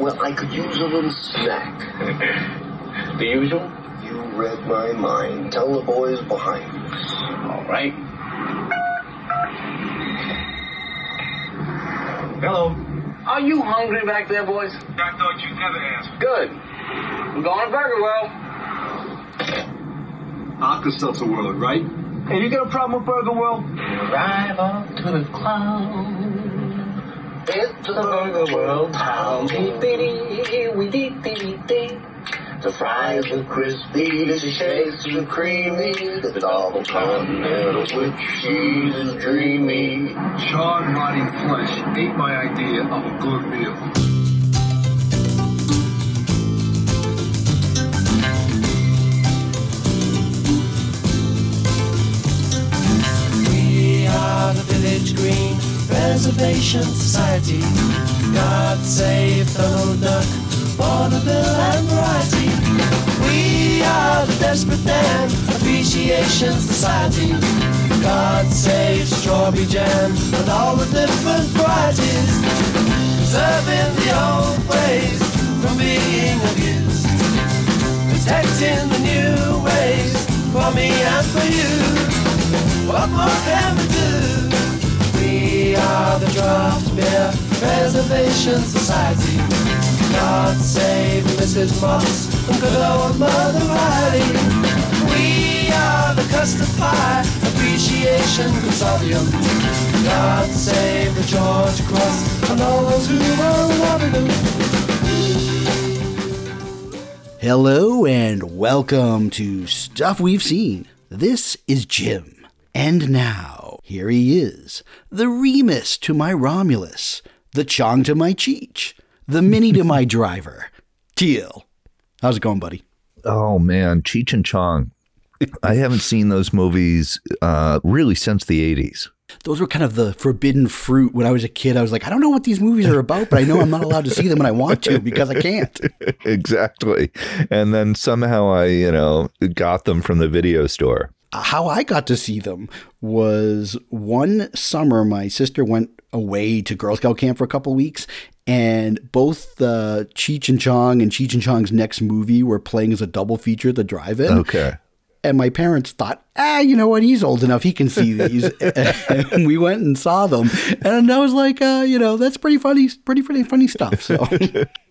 Well, I could use a little snack. The usual? You read my mind. Tell the boys behind us. All right. Hello. Are you hungry back there, boys? I thought you'd never ask. Good. I'm going to Burger World. Alka-Seltzer World, right? Hey, you got a problem with Burger World? Drive up to the cloud. It's the Burger World town. The fries are crispy, the shakes are creamy, the double continental with cheese is dreamy. Charred, rotting flesh ain't my idea of a good meal. We are the Village Green Preservation Society. God save Donald Duck, vaudeville and variety. We are the Desperate Dan Appreciation Society. God save strawberry jam and all the different varieties. Preserving the old ways from being abused. Protecting the new ways for me and for you. What more can we do? Are the Draft Beer Preservation Society. God save Mrs. Mopp and good old Mother Riley. We are the Custard Pie Appreciation Consortium. God save the George Cross and all those who are loving them. Hello and welcome to Stuff We've Seen. This is Jim. And now, here he is, the Remus to my Romulus, the Chong to my Cheech, the Minnie to my Driver, Teal. How's it going, buddy? Oh man, Cheech and Chong. I haven't seen those movies uh, really since the 80s. Those were kind of the forbidden fruit when I was a kid. I was like, I don't know what these movies are about, but I know I'm not allowed to see them when I want to because I can't. exactly. And then somehow I, you know, got them from the video store. How I got to see them was one summer my sister went away to Girl Scout camp for a couple weeks and both uh, Cheech and Chong and Cheech and Chong's next movie were playing as a double feature at the drive-in. Okay. And my parents thought, ah, you know what? He's old enough. He can see these. and we went and saw them. And I was like, uh, you know, that's pretty funny, pretty, pretty funny stuff. So,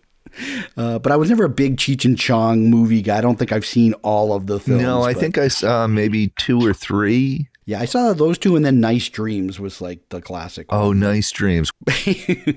uh, but I was never a big Cheech and Chong movie guy. I don't think I've seen all of the films. no, I but- think I saw maybe two or three. Yeah, I saw those two, and then Nice Dreams was like the classic. Oh, nice dreams.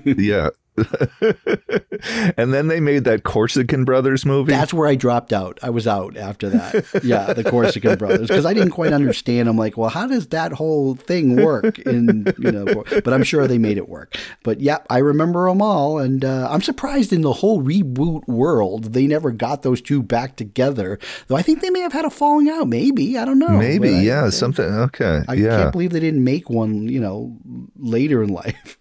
yeah. and then they made that Corsican Brothers movie. That's where I dropped out. I was out after that. Yeah, the Corsican Brothers, because I didn't quite understand. I'm like, well, how does that whole thing work? In you know, but I'm sure they made it work. But yeah, I remember them all, and uh, I'm surprised in the whole reboot world they never got those two back together. Though I think they may have had a falling out. Maybe I don't know. maybe, I- yeah, something. Okay. I yeah. can't believe they didn't make one, you know, later in life.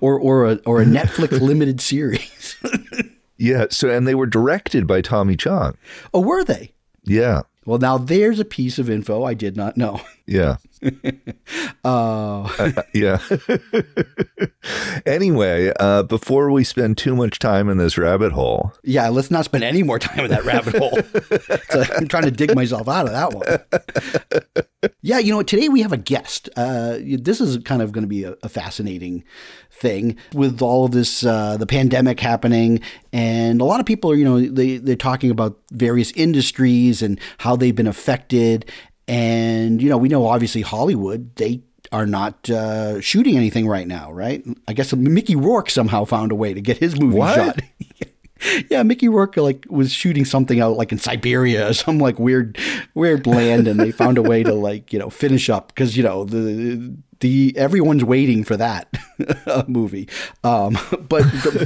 Or or a or a Netflix limited series. yeah. So, and they were directed by Tommy Chong. oh, were they? Yeah. Well, now there's a piece of info I did not know. Yeah. Uh, yeah. anyway, uh, before we spend too much time in this rabbit hole, yeah, let's not spend any more time in that rabbit hole. So I'm trying to dig myself out of that one. Yeah, you know, today we have a guest. Uh, this is kind of going to be a, a fascinating thing with all of this, uh, the pandemic happening, and a lot of people are, you know, they they're talking about various industries and how they've been affected. And you know, we know obviously Hollywood they are not uh, shooting anything right now, right? I guess Mickey Rourke somehow found a way to get his movie What? shot. Yeah, Mickey Rourke like was shooting something out like in Siberia or some like weird weird land and they found a way to like, you know, finish up cuz you know, the the everyone's waiting for that movie. Um but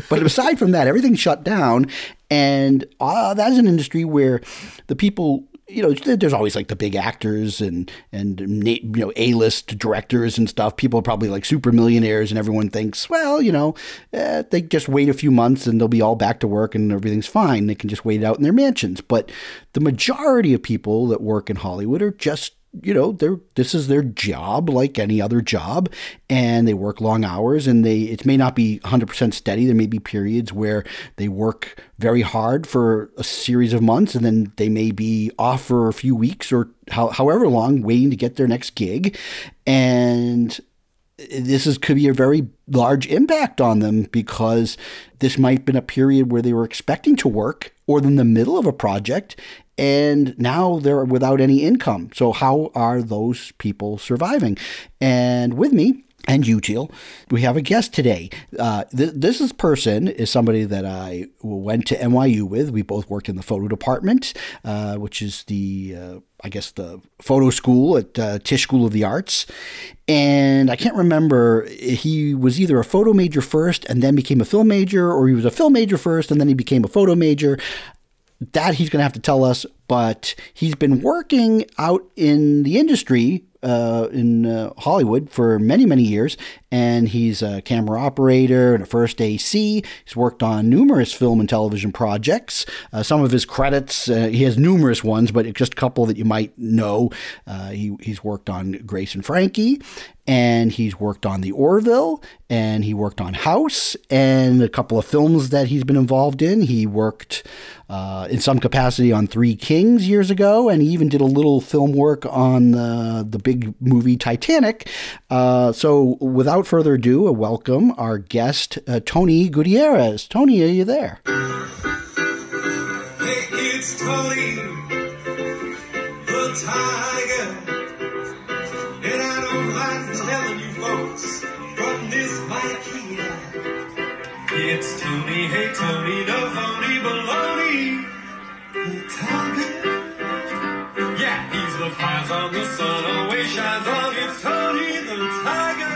but aside from that, everything shut down and uh, that's an industry where the people you know, there's always like the big actors and and you know A-list directors and stuff. People are probably like super millionaires, and everyone thinks, well, you know, eh, they just wait a few months and they'll be all back to work and everything's fine. They can just wait it out in their mansions. But the majority of people that work in Hollywood are just you know, they're this is their job like any other job, and they work long hours, and they it may not be 100% steady. There may be periods where they work very hard for a series of months, and then they may be off for a few weeks or how, however long, waiting to get their next gig, and this is could be a very large impact on them because this might have been a period where they were expecting to work or in the middle of a project and now they're without any income. So how are those people surviving? And with me and Teal, we have a guest today. Uh, th- this is person is somebody that I went to NYU with. We both worked in the photo department, uh, which is the uh, I guess the photo school at uh, Tisch School of the Arts. And I can't remember, he was either a photo major first and then became a film major, or he was a film major first and then he became a photo major that he's going to have to tell us, but he's been working out in the industry uh, in uh, Hollywood for many, many years, and he's a camera operator and a first AC. He's worked on numerous film and television projects. Uh, some of his credits, uh, he has numerous ones, but just a couple that you might know. Uh, he, he's worked on Grace and Frankie, and he's worked on The Orville, and he worked on House, and a couple of films that he's been involved in. He worked uh, in some capacity on Three Kings years ago, and he even did a little film work on uh, the big movie Titanic. Uh, so, without further ado, a welcome our guest, uh, Tony Gutierrez. Tony, are you there? Hey, it's Tony, the tiger. Fires on the sun, always shines on. It's Tony, the tiger.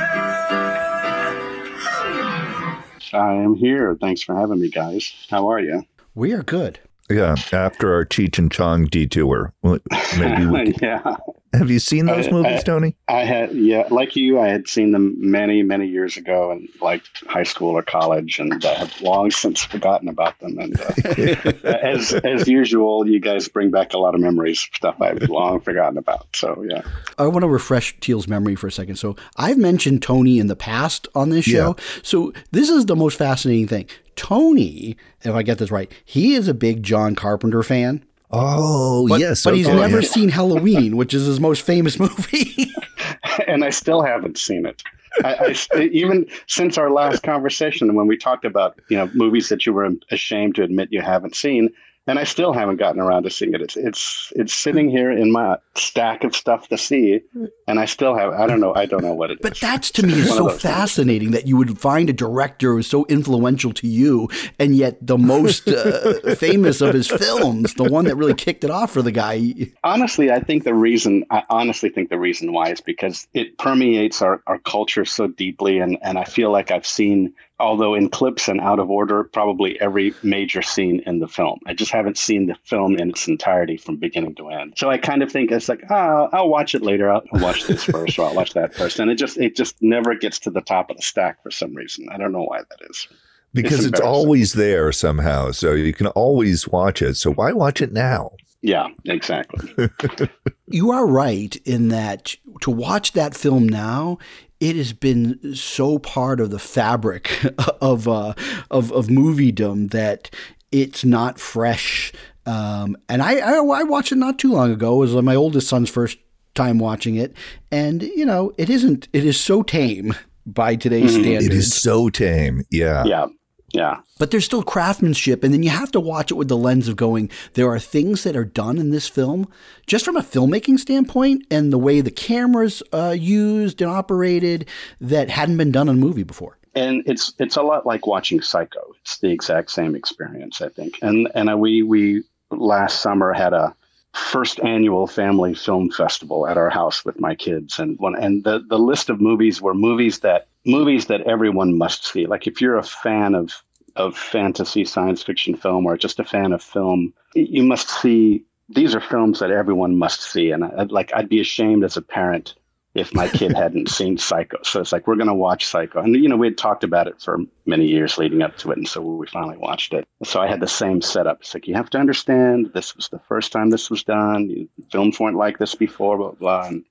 I am here. Thanks for having me, guys. How are you? We are good. Yeah, after our Cheech and Chong detour, maybe we could- yeah, have you seen those I- movies, I- Tony? I had yeah, like you, I had seen them many, many years ago, in like high school or college, and I have long since forgotten about them. And uh, as as usual, you guys bring back a lot of memories, stuff I've long forgotten about. So yeah, I want to refresh Teal's memory for a second. So I've mentioned Tony in the past on this show. So this is the most fascinating thing. Tony, if I get this right, he is a big John Carpenter fan. Oh, But, yes. but he's never seen Halloween, which is his most famous movie. and I still haven't seen it. I, I, even since our last conversation, when we talked about you know movies that you were ashamed to admit you haven't seen, and I still haven't gotten around to seeing it. It's it's it's sitting here in my stack of stuff to see, and I still have. I don't know. I don't know what it is. But that's to me is so those things. fascinating that you would find a director who's so influential to you, and yet the most uh, famous of his films, the one that really kicked it off for the guy. honestly, I think the reason I honestly think the reason why is because it permeates our, our culture so deeply and, and I feel like I've seen although in clips and out of order, probably every major scene in the film. I just haven't seen the film in its entirety from beginning to end. So I kind of think it's like, oh, I'll watch it later. I'll watch this first or I'll watch that first. And it just it just never gets to the top of the stack for some reason. I don't know why that is. because it's embarrassing. always there somehow. So you can always watch it. So why watch it now? Yeah, exactly. You are right in that to watch that film now, it has been so part of the fabric of uh, of of moviedom that it's not fresh. Um, and I, I I watched it not too long ago. It was my oldest son's first time watching it, and you know it isn't. It is so tame by today's standards. It is so tame. Yeah. Yeah. Yeah. but there's still craftsmanship and then you have to watch it with the lens of going there are things that are done in this film just from a filmmaking standpoint and the way the cameras uh, used and operated that hadn't been done in a movie before and it's it's a lot like watching Psycho. It's the exact same experience, I think. And and we we last summer had a first annual family film festival at our house with my kids, and one and the the list of movies were movies that movies that everyone must see. Like if you're a fan of of fantasy science fiction film or just a fan of film, you must see. These are films that everyone must see, and I, like I'd be ashamed as a parent if my kid hadn't seen Psycho. So it's like we're going to watch Psycho, and you know we had talked about it for many years leading up to it, and so we finally watched it. So I had the same setup. It's like you have to understand this was the first time this was done. Films weren't like this before, blah blah. And,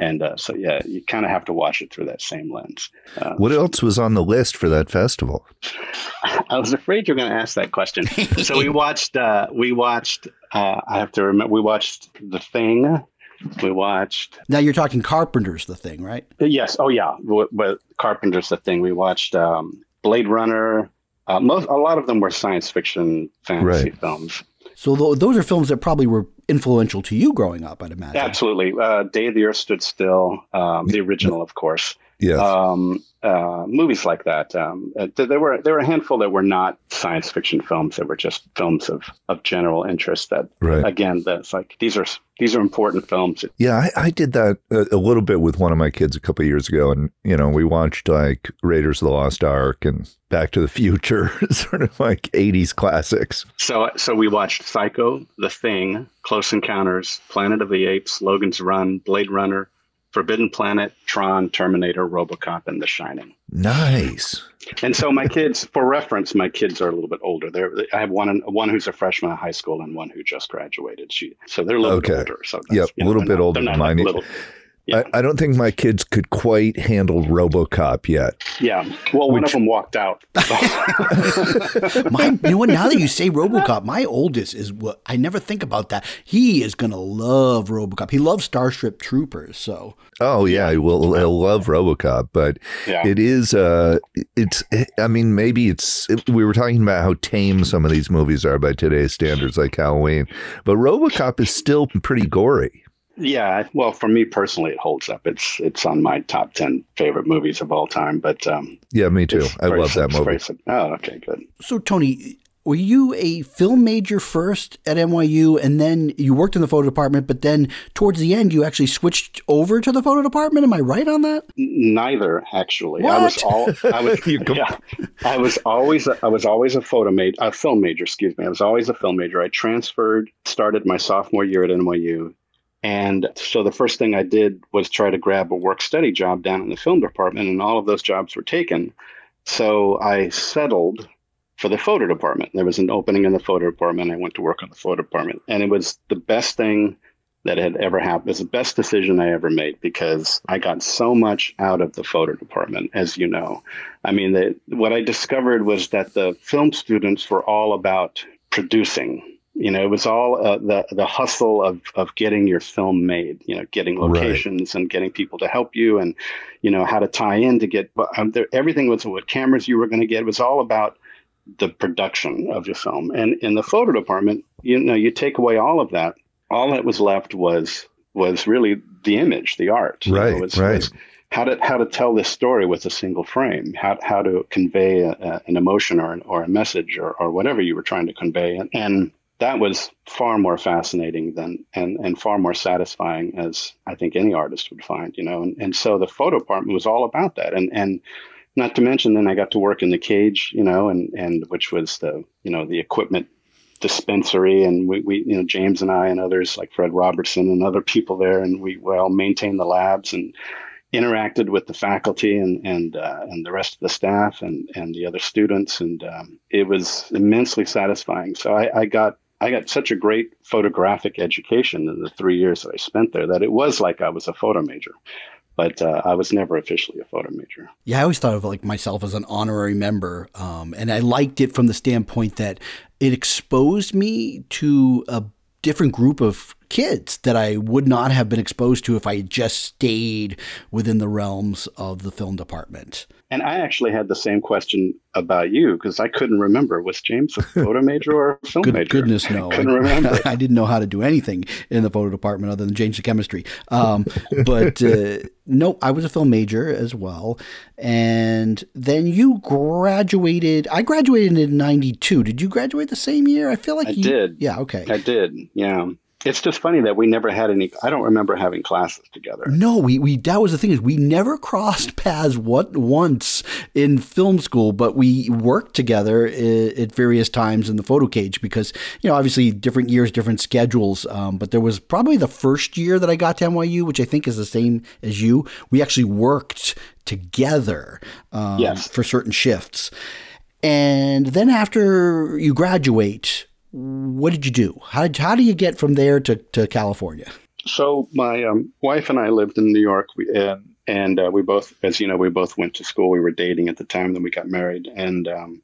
and uh, so yeah, you kind of have to watch it through that same lens. Uh, What else was on the list for that festival? I was afraid you were going to ask that question. so we watched. Uh, we watched. Uh, I have to remember. We watched The Thing. We watched. Now you're talking Carpenter's the thing, right? Yes. Oh yeah. But Carpenter's The Thing. We watched um, Blade Runner. Uh, most. A lot of them were science fiction fantasy Right. films. So th- those are films that probably were influential to you growing up, I'd imagine. Absolutely. Uh, Day the Earth Stood Still. Um, the original, of course. Yes. um, uh, movies like that. Um, uh, there were there were a handful that were not science fiction films. That were just films of, of general interest. That Right. again, that's like these are these are important films. Yeah, I, I did that a, a little bit with one of my kids a couple of years ago, and you know, we watched like Raiders of the Lost Ark and Back to the Future, sort of like '80s classics. So so we watched Psycho, The Thing, Close Encounters, Planet of the Apes, Logan's Run, Blade Runner, Forbidden Planet, Tron, Terminator, RoboCop, and The Shining. Nice. And so my kids, for reference, my kids are a little bit older. They're, I have one one who's a freshman in high school and one who just graduated. She, so they're a little Okay. bit older. So Yep, a little they're bit not- older than like mine. little- yeah, I, I don't think my kids could quite handle RoboCop yet. yeah. Well, one of them walked out. My, you know what? Now that you say RoboCop, my oldest is what I never think about that. He is gonna love RoboCop. He loves Starship Troopers. So Oh yeah, he will. I love RoboCop, but Yeah. it is. Uh, it's. I mean, maybe it's. We were talking about how tame some of these movies are by today's standards, like Halloween, but RoboCop is still pretty gory. Yeah, well, for me personally, it holds up. It's it's on my top ten favorite movies of all time. But um, Yeah, me too. I very- love that movie. very oh, okay, good. So, Tony, were you a film major first at NYU and then you worked in the photo department, but then towards the end, you actually switched over to the photo department? Am I right on that? Neither, actually. I was all. I was. You com- yeah, I was always. I was always a photo major, a film major. Excuse me. I was always a film major. I transferred, started my sophomore year at NYU, and so the first thing I did was try to grab a work study job down in the film department, and all of those jobs were taken. So I settled for the photo department. There was an opening in the photo department. I went to work on the photo department, and it was the best thing that had ever happened. It was the best decision I ever made because I got so much out of the photo department, as you know. I mean, the, what I discovered was that the film students were all about producing. You know, it was all uh, the the hustle of of getting your film made. You know, getting Right. locations and getting people to help you, and you know how to tie in to get. Um, there, everything was what cameras you were going to get. It was all about the production of your film. And in the photo department, you know, you take away all of that. All that was left was was really the image, the art. you know, Right, was- right. was how to how to tell this story with a single frame. How how to convey a, a, an emotion or an, or a message or, or whatever you were trying to convey. And, and that was far more fascinating than and, and far more satisfying as I think any artist would find, you know. And, and so the photo department was all about that. And and not to mention then I got to work in the cage, you know, and, and which was the you know the equipment dispensary and we, we you know James and I and others like Fred Robertson and other people there and we well maintained the labs and interacted with the faculty and and uh, and the rest of the staff and and the other students and um, it was immensely satisfying so I, I got I got such a great photographic education in the three years that I spent there that it was like I was a photo major but uh, I was never officially a photo major Yeah, I always thought of like myself as an honorary member, um, and I liked it from the standpoint that it exposed me to a different group of kids that I would not have been exposed to if I had just stayed within the realms of the film department. And I actually had the same question about you because I couldn't remember. Was James a photo major or a film Good, major? goodness, no. I couldn't remember. I, didn't know how to do anything in the photo department other than change the chemistry. Um, but uh, no, I was a film major as well. And then you graduated. I graduated in '92. Did you graduate the same year? I feel like I you did. Yeah. Okay. I did, yeah. It's just funny that we never had any. I don't remember having classes together. No, we, we that was the thing is we never crossed paths what once in film school, but we worked together i- at various times in the photo cage because you know obviously different years, different schedules. Um, but there was probably the first year that I got to NYU, which I think is the same as you. We actually worked together um, Yes. for certain shifts, and then after you graduate. What did you do? How, how do you get from there to, to California? So my um, wife and I lived in New York, we, and and uh, we both, as you know, we both went to school. We were dating at the time, then we got married, and um,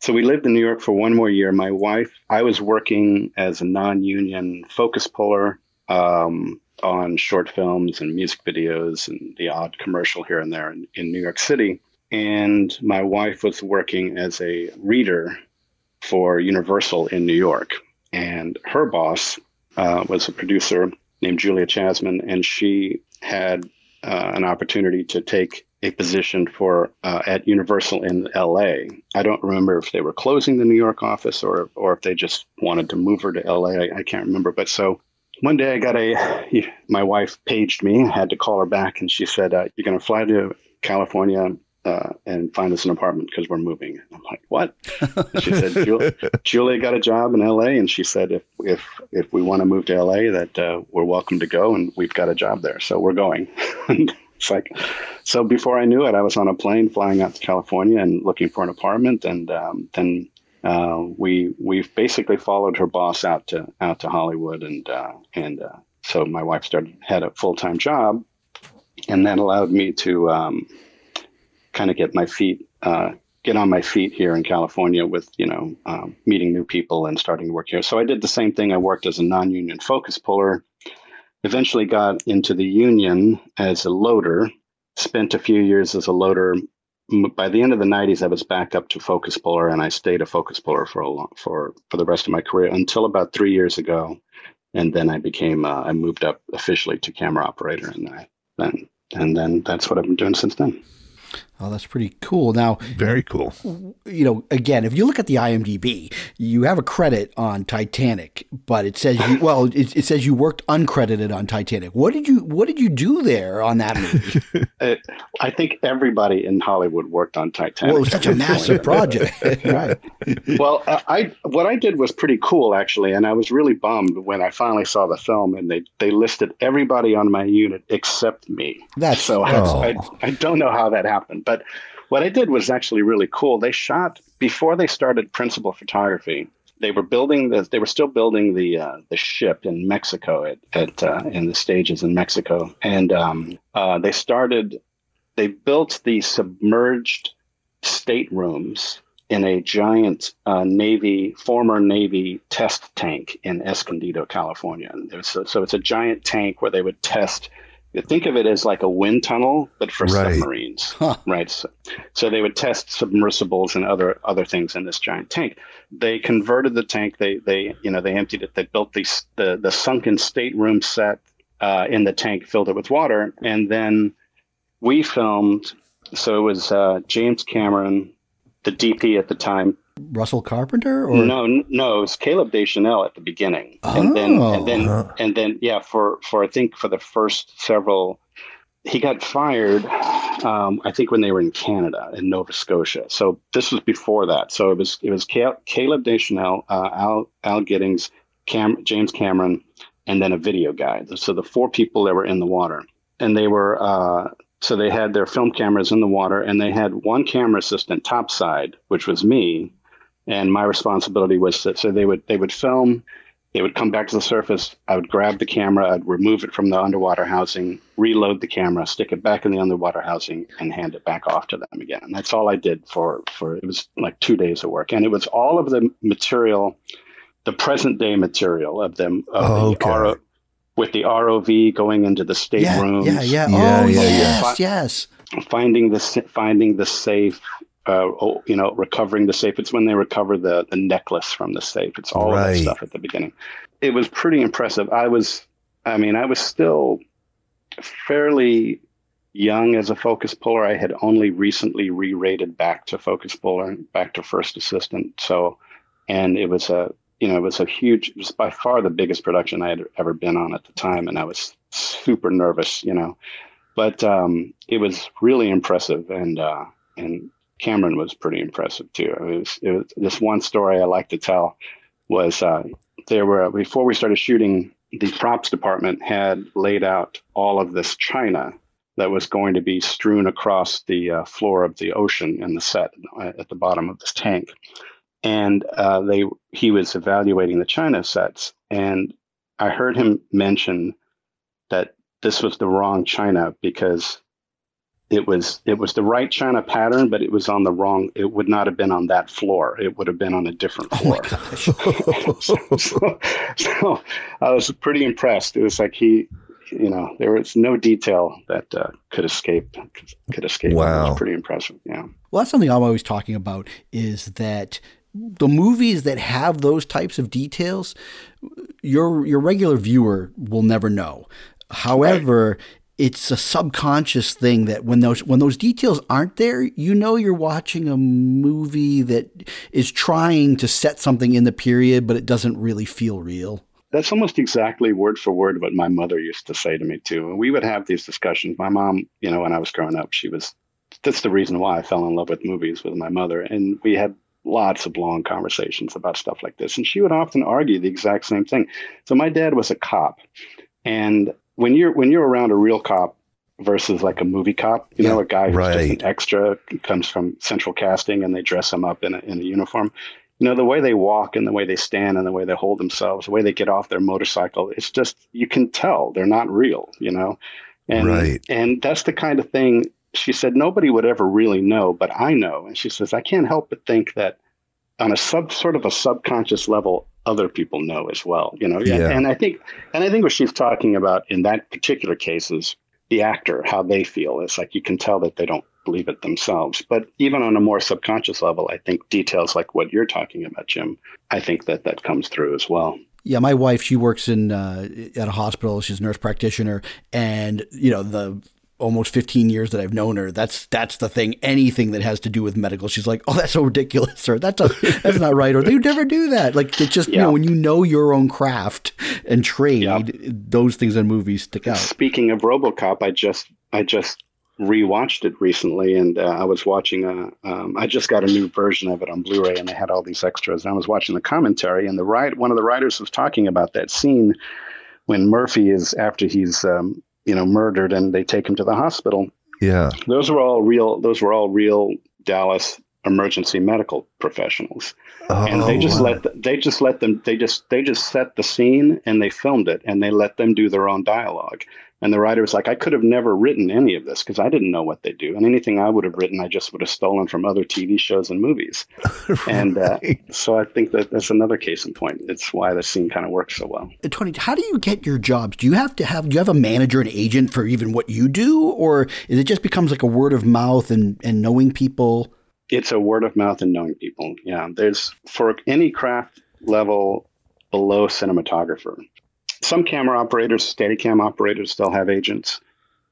so we lived in New York for one more year. My wife, I was working as a non-union focus puller um, on short films and music videos and the odd commercial here and there in, in New York City, and my wife was working as a reader for Universal in New York, and her boss uh, was a producer named Julia Chasman, and she had uh, an opportunity to take a position for uh, at Universal in L.A. I don't remember if they were closing the New York office or or if they just wanted to move her to L.A. I, I can't remember, but so. One day I got a, my wife paged me. I had to call her back, and she said, uh, "You're going to fly to California uh, and find us an apartment because we're moving." I'm like, "What?" And she said, Julia, Julia got a job in LA, and she said if if if we want to move to LA, that uh, we're welcome to go, and we've got a job there, so we're going. It's like, so before I knew it, I was on a plane flying out to California and looking for an apartment, and um, then uh, we we basically followed her boss out to out to Hollywood, and uh, and uh, so my wife started had a full time job, and that allowed me to um, kind of get my feet uh, get on my feet here in California with you know um, meeting new people and starting to work here. So I did the same thing. I worked as a non-union focus puller. Eventually got into the union as a loader. Spent a few years as a loader. By the end of the '90s, I was back up to focus puller, and I stayed a focus puller for a long, for for the rest of my career until about three years ago, and then I became uh, I moved up officially to camera operator, and I then and then that's what I've been doing since then. Oh, that's pretty cool. Now, Very cool. you know, again, if you look at the IMDb, you have a credit on Titanic, but it says you well, it, it says you worked uncredited on Titanic. What did you What did you do there on that movie? Uh, I think everybody in Hollywood worked on Titanic. well, it was such a massive project, right? well, uh, I what I did was pretty cool actually, and I was really bummed when I finally saw the film and they they listed everybody on my unit except me. That's so I, I, I don't know how that happened, but what I did was actually really cool. They shot before they started principal photography. They were building the. They were still building the uh, the ship in Mexico at, at uh, in the stages in Mexico, and um, uh, they started. They built the submerged staterooms in a giant uh, Navy, former Navy test tank in Escondido, California. And so, so it's a giant tank where they would test. Think of it as like a wind tunnel, but for Right. submarines, right? So, so they would test submersibles and other other things in this giant tank. They converted the tank. They they you know they emptied it. They built the the, the sunken stateroom set uh, in the tank, filled it with water, and then we filmed. So it was uh, James Cameron, the DP at the time. Russell Carpenter, or No, no, it was Caleb Deschanel at the beginning, and then Oh. and then and then yeah, for for I think for the first several, he got fired. Um, I think when they were in Canada in Nova Scotia. So this was before that. So it was it was Caleb Deschanel, uh, Al Al Giddings, Cam- James Cameron, and then a video guy. So the four people that were in the water, and they were. Uh, so they had their film cameras in the water, and they had one camera assistant topside, which was me, and my responsibility was that so they would they would film they would come back to the surface i would grab the camera i'd remove it from the underwater housing reload the camera stick it back in the underwater housing and hand it back off to them again and that's all i did for for it was like two days of work and it was all of the material the present day material of them of Oh, the okay. RO, with the rov going into the state yeah, rooms yeah, yeah, Yeah, Oh, yeah, yeah. yes, yes. finding the finding the safe uh, oh, you know recovering the safe. It's when they recover the the necklace from the safe. It's all of that stuff at the beginning. It was pretty impressive. I was i mean i was still fairly young as a focus puller. I had only recently re-rated back to focus puller back to first assistant. So and it was a you know, it was a huge, it was by far the biggest production I had ever been on at the time. And I was super nervous, you know, but um, it was really impressive. And, uh, and Cameron was pretty impressive too. It was, it was this one story I like to tell was uh, there were, before we started shooting, the props department had laid out all of this china that was going to be strewn across the uh, floor of the ocean in the set uh, at the bottom of this tank and uh, they he was evaluating the China sets, and I heard him mention that this was the wrong China because it was it was the right China pattern, but it was on the wrong. It would not have been on that floor. It would have been on a different floor. Oh so, so, so, I was pretty impressed. It was like he, you know, there was no detail that uh, could escape. Could escape. Wow, it was pretty impressive. Yeah. Well, that's something I'm always talking about is that the movies that have those types of details, your your regular viewer will never know. However, right. It's a subconscious thing that when those when those details aren't there, you know you're watching a movie that is trying to set something in the period, but it doesn't really feel real. That's almost exactly word for word what my mother used to say to me too. And we would have these discussions. My mom, you know, when I was growing up, she was that's the reason why I fell in love with movies with my mother. And we had lots of long conversations about stuff like this. And she would often argue the exact same thing. So my dad was a cop. And when you're when you're around a real cop versus like a movie cop, you yeah, know, a guy who's right. just an extra comes from central casting and they dress him up in a, in a uniform. You know, the way they walk and the way they stand and the way they hold themselves, the way they get off their motorcycle, it's just you can tell they're not real, you know. And right. and that's the kind of thing she said nobody would ever really know, but I know. And she says I can't help but think that on a sub sort of a subconscious level, other people know as well. You know, yeah. And I think and I think what she's talking about in that particular case is the actor, how they feel. It's like you can tell that they don't believe it themselves. But even on a more subconscious level, I think details like what you're talking about, Jim, I think that that comes through as well. Yeah, my wife, she works in uh, at a hospital. She's a nurse practitioner, and you know the almost 15 years that I've known her, that's that's the thing. Anything that has to do with medical, she's like, "Oh, that's so ridiculous," or "That's a, that's not right," or "They would never do that." Like it's just yeah. you know when you know your own craft and trade, yep. those things in movies stick out. Speaking of RoboCop, I just I just rewatched it recently, and uh, I was watching a. Um, I just got a new version of it on Blu-ray, and they had all these extras. And I was watching the commentary, and the right one of the writers was talking about that scene when Murphy is after he's um, you know murdered and they take him to the hospital. Yeah. Those were all real those were all real dallas emergency medical professionals. Oh, and they just oh, wow. let they just let them they just they just set the scene and they filmed it and they let them do their own dialogue and the writer was like, I could have never written any of this because I didn't know what they do. And anything I would have written, I just would have stolen from other TV shows and movies. right. And uh, so I think that that's another case in point. It's why the scene kind of works so well. Tony, how do you get your jobs? Do you have to have, do you have a manager and agent for even what you do? Or is it just becomes like a word of mouth and, and knowing people? It's a word of mouth and knowing people. Yeah. There's for any craft level below cinematographer some camera operators, Steadicam operators, still have agents,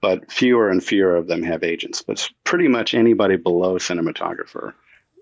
but fewer and fewer of them have agents. But pretty much anybody below cinematographer.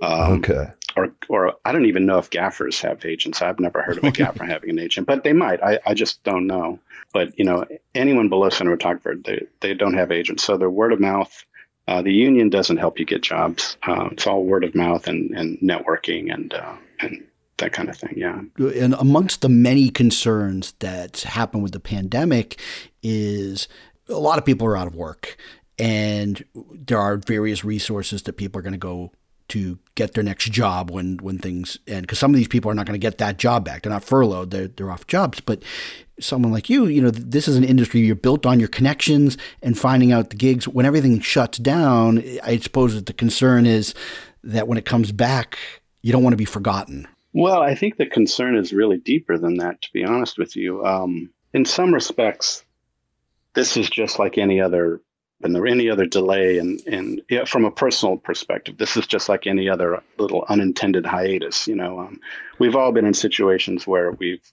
Um, okay. Or, or I don't even know if gaffers have agents. I've never heard of a gaffer having an agent, but they might. I, I just don't know. But you know, anyone below cinematographer, they, they don't have agents. So they're word of mouth. Uh, the union doesn't help you get jobs. Uh, it's all word of mouth and, and networking and uh, and that kind of thing. Yeah. And amongst the many concerns that happen with the pandemic is a lot of people are out of work. And there are various resources that people are going to go to get their next job when when things end. Because some of these people are not going to get that job back. They're not furloughed. They're, they're off jobs. But someone like you you know this is an industry you're built on your connections and finding out the gigs. When everything shuts down i suppose that the concern is that when it comes back you don't want to be forgotten well, I think the concern is really deeper than that, to be honest with you. Um, in some respects, this is just like any other and there any other delay and and yeah, from a personal perspective this is just like any other little unintended hiatus you know um, we've all been in situations where we've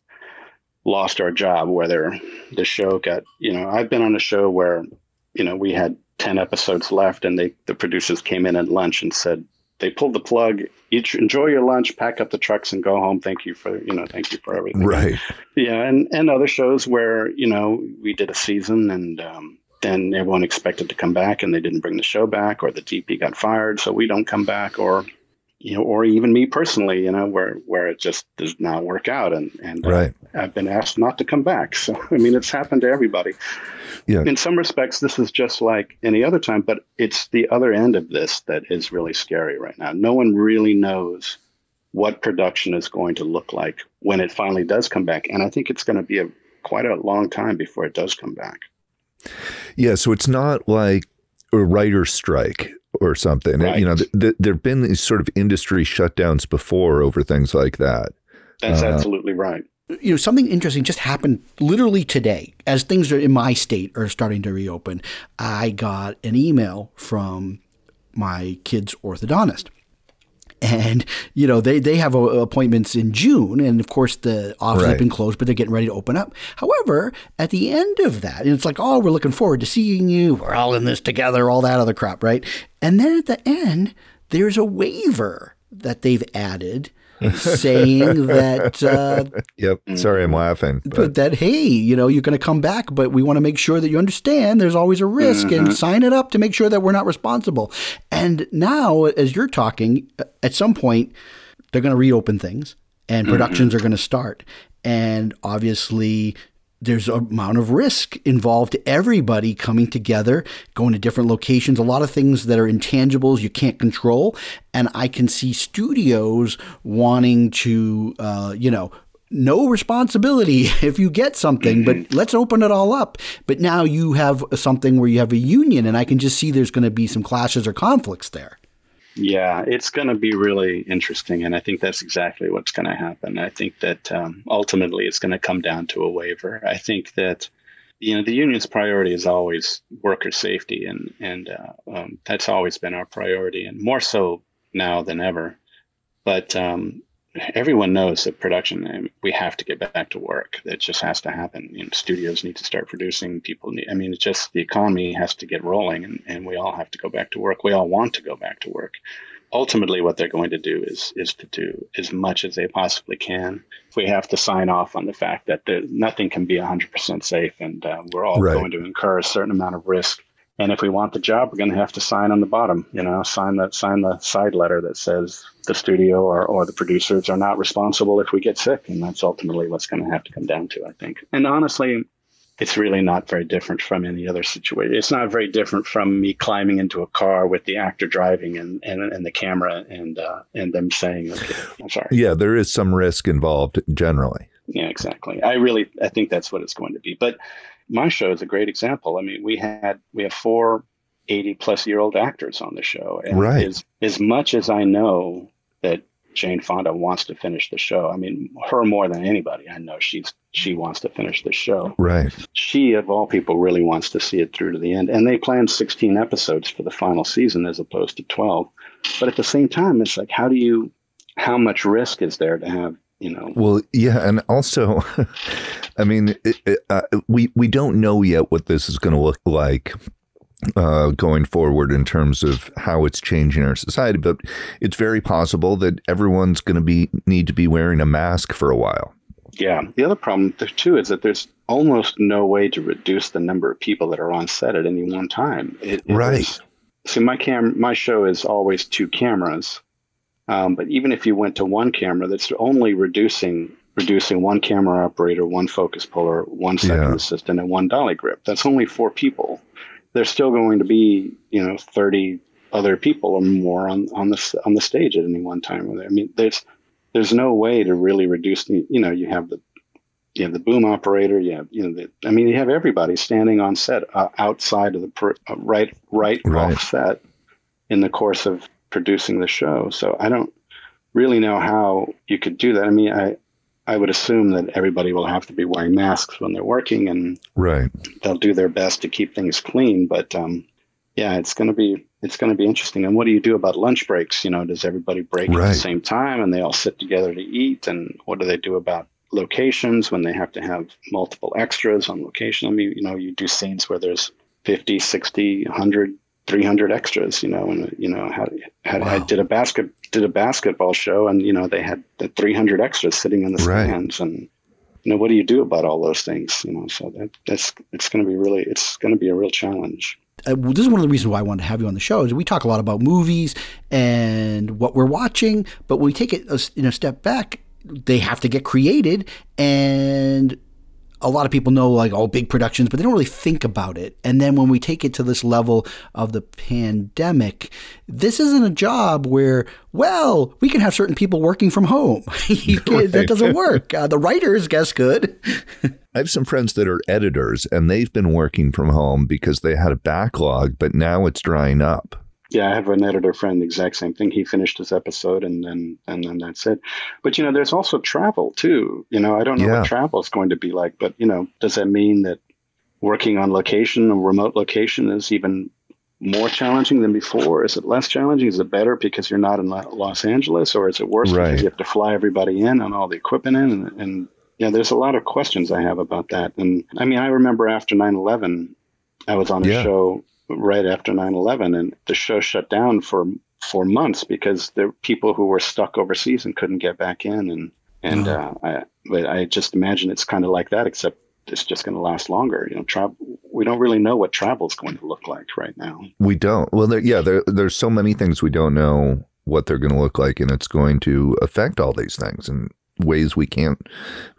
lost our job whether the show got you know i've been on a show where you know we had 10 episodes left and they the producers came in at lunch and said they pulled the plug. Each enjoy your lunch, pack up the trucks, and go home. Thank you for you know, thank you for everything. Right. Yeah, and and other shows where you know we did a season and um, then everyone expected to come back and they didn't bring the show back, or the DP got fired, so we don't come back, or you know, or even me personally, you know, where where it just does not work out, and and uh, Right. I've been asked not to come back. So I mean, it's happened to everybody. Yeah. In some respects, this is just like any other time, but it's the other end of this that is really scary right now. No one really knows what production is going to look like when it finally does come back, and I think it's going to be a quite a long time before it does come back. Yeah, so it's not like a writer's strike or something. Right. You know, th- th- there've been these sort of industry shutdowns before over things like that. That's Uh, absolutely right. you know something interesting just happened literally today as things are in my state are starting to reopen i got an email from my kid's orthodontist and you know they, they have uh, appointments in june and of course the office has been closed but they're getting ready to open up. However at the end of that and it's like oh we're looking forward to seeing you. We're all in this together all that other crap right? And then at the end there's a waiver that they've added saying that uh, Yep. Sorry, I'm laughing. but But that hey, you know, you're going to come back, but we want to make sure that you understand there's always a risk and mm-hmm. sign it up to make sure that we're not responsible. And now, as you're talking, uh, at some point, they're going to reopen things and mm-hmm. productions are going to start. And obviously, there's an amount of risk involved to everybody coming together, going to different locations, a lot of things that are intangibles you can't control. And I can see studios wanting to, uh, you know, no responsibility if you get something, but let's open it all up. But now you have something where you have a union, and I can just see there's going to be some clashes or conflicts there. Yeah, it's going to be really interesting, and I think that's exactly what's going to happen. I think that um, ultimately it's going to come down to a waiver. I think that you know the union's priority is always worker safety, and and uh, um, that's always been our priority, and more so now than ever. But um, everyone knows that production um, we have to get back to work. That just has to happen. You know, studios need to start producing. People need. I mean, it's just the economy has to get rolling, and, and we all have to go back to work. We all want to go back to work. Ultimately, what they're going to do is is to do as much as they possibly can. If we have to sign off on the fact that there, nothing can be 100% safe, and uh, we're all Right. going to incur a certain amount of risk. And if we want the job, we're going to have to sign on the bottom. You know, sign that sign the side letter that says the studio or, or the producers are not responsible if we get sick, and that's ultimately what's going to have to come down to, I think. And honestly, it's really not very different from any other situation. It's not very different from me climbing into a car with the actor driving and, and, and the camera and uh, and them saying, "Okay, I'm sorry." yeah, there is some risk involved generally. Yeah, exactly. I really I think that's what it's going to be. But my show is a great example. I mean, we had we have four 80 plus year old actors on the show. And Right. as as much as I know that Jane Fonda wants to finish the show, I mean her more than anybody, I know she's she wants to finish the show. Right. She of all people really wants to see it through to the end. And they planned 16 episodes for the final season as opposed to 12. But at the same time, it's like how do you how much risk is there to have, you know, Well, yeah, and also, I mean, it, it, uh, we we don't know yet what this is going to look like uh, going forward in terms of how it's changing our society. But it's very possible that everyone's going to be need to be wearing a mask for a while. Yeah. The other problem there too is that there's almost no way to reduce the number of people that are on set at any one time. It, Right. is- see, my cam, my show is always two cameras, um, but even if you went to one camera, that's only reducing reducing one camera operator, one focus puller, one second Yeah. assistant, and one dolly grip. That's only four people. There's still going to be you know thirty other people or more on on the on the stage at any one time. I mean, there's there's no way to really reduce you know you have the you have the boom operator you have you know the, i mean you have everybody standing on set uh, outside of the per, uh, right right Right. off set in the course of producing the show so i don't really know how you could do that i mean i i would assume that everybody will have to be wearing masks when they're working and Right. they'll do their best to keep things clean. But um, yeah, it's going to be it's going to be interesting. And what do you do about lunch breaks? You know, does everybody break at the same time and they all sit together to eat? And what do they do about locations when they have to have multiple extras on location? I mean, you know, you do scenes where there's 50, 60, 100 300 extras, you know, and you know had, had I did a basket did a basketball show, and you know they had the 300 extras sitting in the Right. stands, and you know what do you do about all those things, you know? So that that's it's going to be really it's going to be a real challenge. uh, well, this is one of the reasons why I wanted to have you on the show is we talk a lot about movies and what we're watching, but when we take it a, you know, step back, they have to get created, and a lot of people know like oh big productions, but they don't really think about it. And then when we take it to this level of the pandemic, this isn't a job where well we can have certain people working from home. can't, That doesn't work. Uh, the writers guess good. I have some friends that are editors and they've been working from home because they had a backlog, but now it's drying up. Yeah, I have an editor friend, the exact same thing. He finished his episode and then and then that's it. But you know, there's also travel too. You know, I don't know Yeah. what travel is going to be like, but you know, does that mean that working on location, a remote location is even more challenging than before? Is it less challenging? Is it better because you're not in Los Angeles or is it worse Right. because you have to fly everybody in and all the equipment in and, and yeah, there's a lot of questions I have about that. And I mean, I remember after 9/11, I was on a Yeah. show right after 9/11 and the show shut down for for months because there were people who were stuck overseas and couldn't get back in and and uh, I but I just imagine it's kind of like that except it's just going to last longer you know travel we don't really know what travel is going to look like right now We don't. Well, there, yeah, there, there's so many things we don't know what they're going to look like, and it's going to affect all these things in ways we can't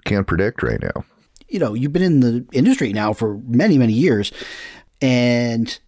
can't predict right now. you know, you've been in the industry now for many, many years, and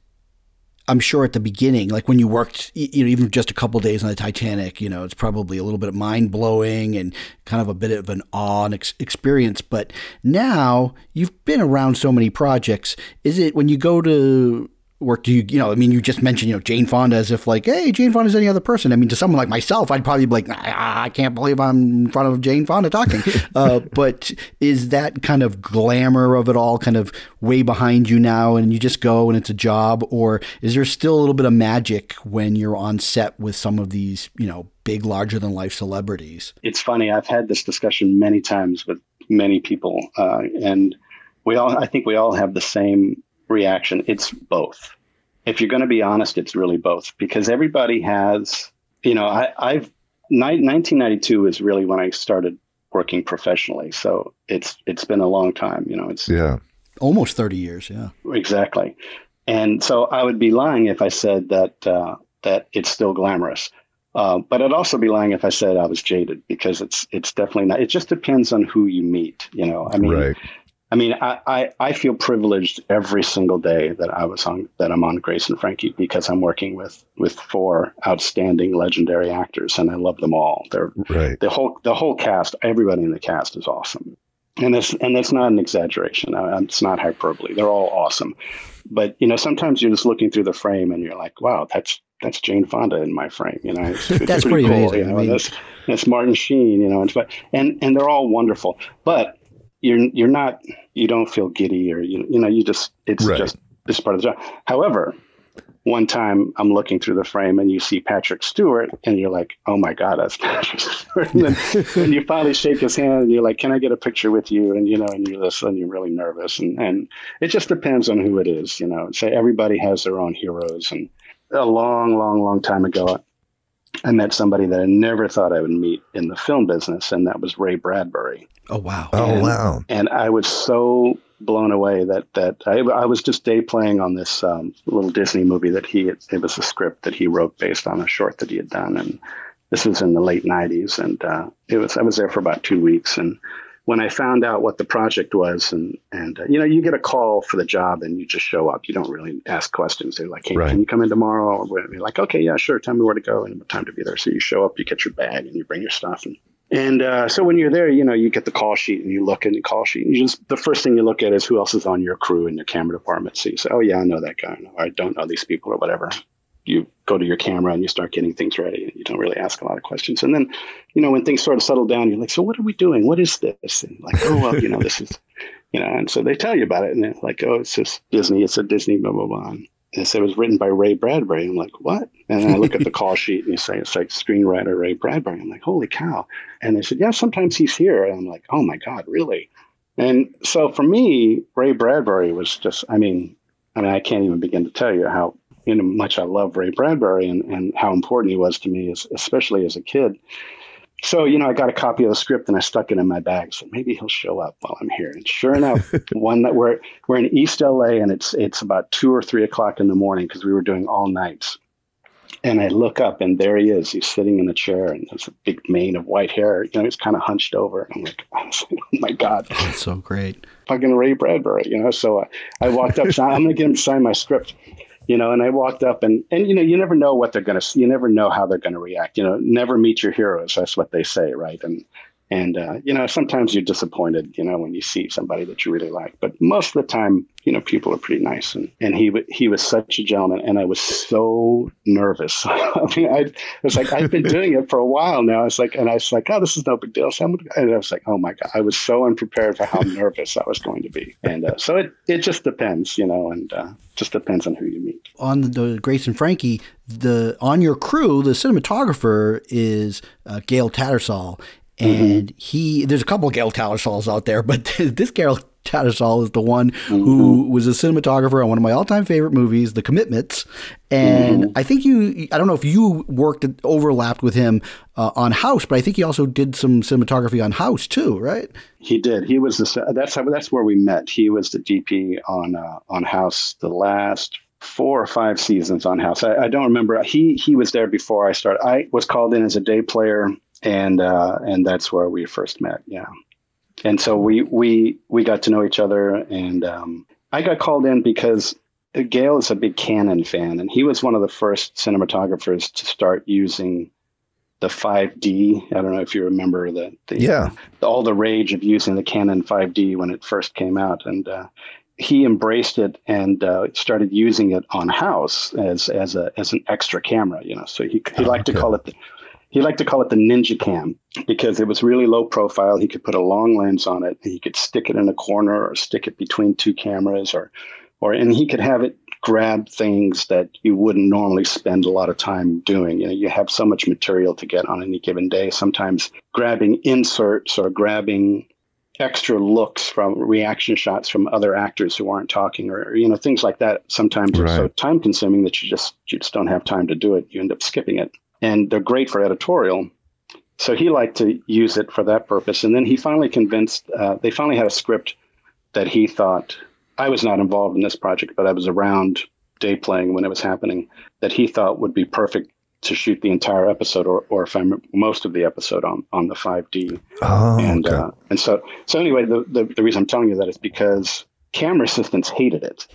I'm sure at the beginning, like when you worked, you know, even just a couple days on the Titanic, you know, it's probably a little bit of mind blowing and kind of a bit of an awe and ex- experience. But now you've been around so many projects. Is it when you go to work, do you, you know, I mean, you just mentioned, you know, Jane Fonda as if like, hey, Jane fonda is any other person. I mean, to someone like myself, I'd probably be like, I, I can't believe I'm in front of Jane Fonda talking. uh, but is that kind of glamour of it all kind of way behind you now and you just go and it's a job? Or is there still a little bit of magic when you're on set with some of these, you know, big, larger than life celebrities? it's funny I've had this discussion many times with many people uh, and we all I think we all have the same reaction it's both if you're going to be honest it's really both because everybody has you know I, I've ni- 1992 is really when I started working professionally so it's it's been a long time you know it's Yeah. Almost 30 years, yeah. exactly and so i would be lying if i said that uh, that it's still glamorous uh, but i'd also be lying if i said i was jaded because it's it's definitely not it just depends on who you meet you know i mean right. I mean I, I i feel privileged every single day that i was on that i'm on grace and frankie because i'm working with with four outstanding legendary actors and i love them all they're Right. the whole the whole cast, everybody in the cast is awesome, and that's and that's not an exaggeration. I, it's not hyperbole. They're all awesome, but you know sometimes you're just looking through the frame and you're like, wow, that's that's Jane Fonda in my frame. You know, it's, it's That's pretty amazing. You know, I mean- that's that's Martin Sheen. You know, and and and they're all wonderful, but you're you're not you don't feel giddy or you you know you just it's Right. just it's part of the job. However, one time I'm looking through the frame and you see Patrick Stewart and you're like, oh my God, that's Patrick Stewart. And then and you finally shake his hand and you're like, can I get a picture with you? And, you know, and you listen and you're really nervous. And, and it just depends on who it is, you know. So everybody has their own heroes. And a long, long, long time ago, I met somebody that I never thought I would meet in the film business, and that was Ray Bradbury Oh, wow. Oh wow. and I was so blown away that that I, I was just day playing on this um, little Disney movie that he it was a script that he wrote based on a short that he had done, and this was in the late '90s, and uh, it was I was there for about two weeks, and when I found out what the project was, and and uh, you know you get a call for the job and you just show up, you don't really ask questions. They're like, hey, Right. can you come in tomorrow? Or we're like, okay, yeah, sure. Tell me where to go and what time to be there. So you show up, you get your bag, and you bring your stuff, and and uh, so when you're there, you know, you get the call sheet and you look in the call sheet. And you just the first thing you look at is who else is on your crew in your camera department. So you say, oh yeah, I know that guy. No, I don't know these people or whatever. You go to your camera and you start getting things ready. And you don't really ask a lot of questions. And then, you know, when things sort of settle down, you're like, so what are we doing? What is this? And like, oh well, you know, this is, you know. And so they tell you about it, and they're like, oh, it's just Disney. It's a Disney blah blah blah. And it was written by Ray Bradbury. I'm like, what? And I look at the call sheet and you say it's like screenwriter Ray Bradbury. I'm like, holy cow. And they said, yeah, sometimes he's here. And I'm like, oh my God, really? And so for me, Ray Bradbury was just, I mean, I mean, I can't even begin to tell you how you know much I love Ray Bradbury and, and how important he was to me, as, especially as a kid. So, you know, I got a copy of the script and I stuck it in my bag. So maybe he'll show up while I'm here. And sure enough, one that we're we're in East LA and it's it's about two or three o'clock in the morning because we were doing all nights. And I look up and there he is. He's sitting in a chair and there's a big mane of white hair. You know, he's kind of hunched over. I'm like, oh my God. That's so great. Fucking Ray Bradbury, you know. So I, I walked up, so I'm going to get him to sign my script you know and i walked up and and you know you never know what they're going to you never know how they're going to react you know never meet your heroes that's what they say right? And and uh, you know sometimes you're disappointed you know when you see somebody that you really like but most of the time you know people are pretty nice. And and he he was such a gentleman and i was so nervous. I mean i was like i've been doing it for a while now. It's like and i was like oh this is no big deal. So I'm, and i was like oh my god i was so unprepared for how nervous i was going to be. And uh, so it it just depends you know and uh, just depends on who you meet. On the, the grace and frankie the on your crew the cinematographer is uh, Gale Tattersall and mm-hmm. he there's a couple of Gale Tattersalls out there, but this Gale Tattersall is the one mm-hmm. who was a cinematographer on one of my all-time favorite movies, The Commitments. And mm-hmm. I think you I don't know if you worked overlapped with him uh, on House, but I think he also did some cinematography on House too, right? He did. He was the that's how that's where we met. He was the DP on uh, on House the last four or five seasons on House. I, I, don't remember. He he was there before I started. I was called in as a day player and uh, and that's where we first met. Yeah, and so we we we got to know each other, and um, I got called in because Gale is a big Canon fan, and he was one of the first cinematographers to start using the 5D. I don't know if you remember the, the yeah the, all the rage of using the Canon 5D when it first came out, and uh, he embraced it and uh, started using it on house as as a as an extra camera. You know, so he he oh, liked okay. to call it the he liked to call it the Ninja Cam because it was really low profile. He could put a long lens on it. and He could stick it in a corner or stick it between two cameras or, or, and he could have it grab things that you wouldn't normally spend a lot of time doing. You know, you have so much material to get on any given day. Sometimes grabbing inserts or grabbing extra looks from reaction shots from other actors who aren't talking or you know things like that sometimes right. are so time consuming that you just you just don't have time to do it you end up skipping it and they're great for editorial. So he liked to use it for that purpose. And then he finally convinced, uh, they finally had a script that he thought, I was not involved in this project, but I was around day playing when it was happening, that he thought would be perfect to shoot the entire episode or, or if I'm most of the episode on, on the 5D. Oh, and, okay. uh, and so, so anyway, the, the, the reason I'm telling you that is because camera assistants hated it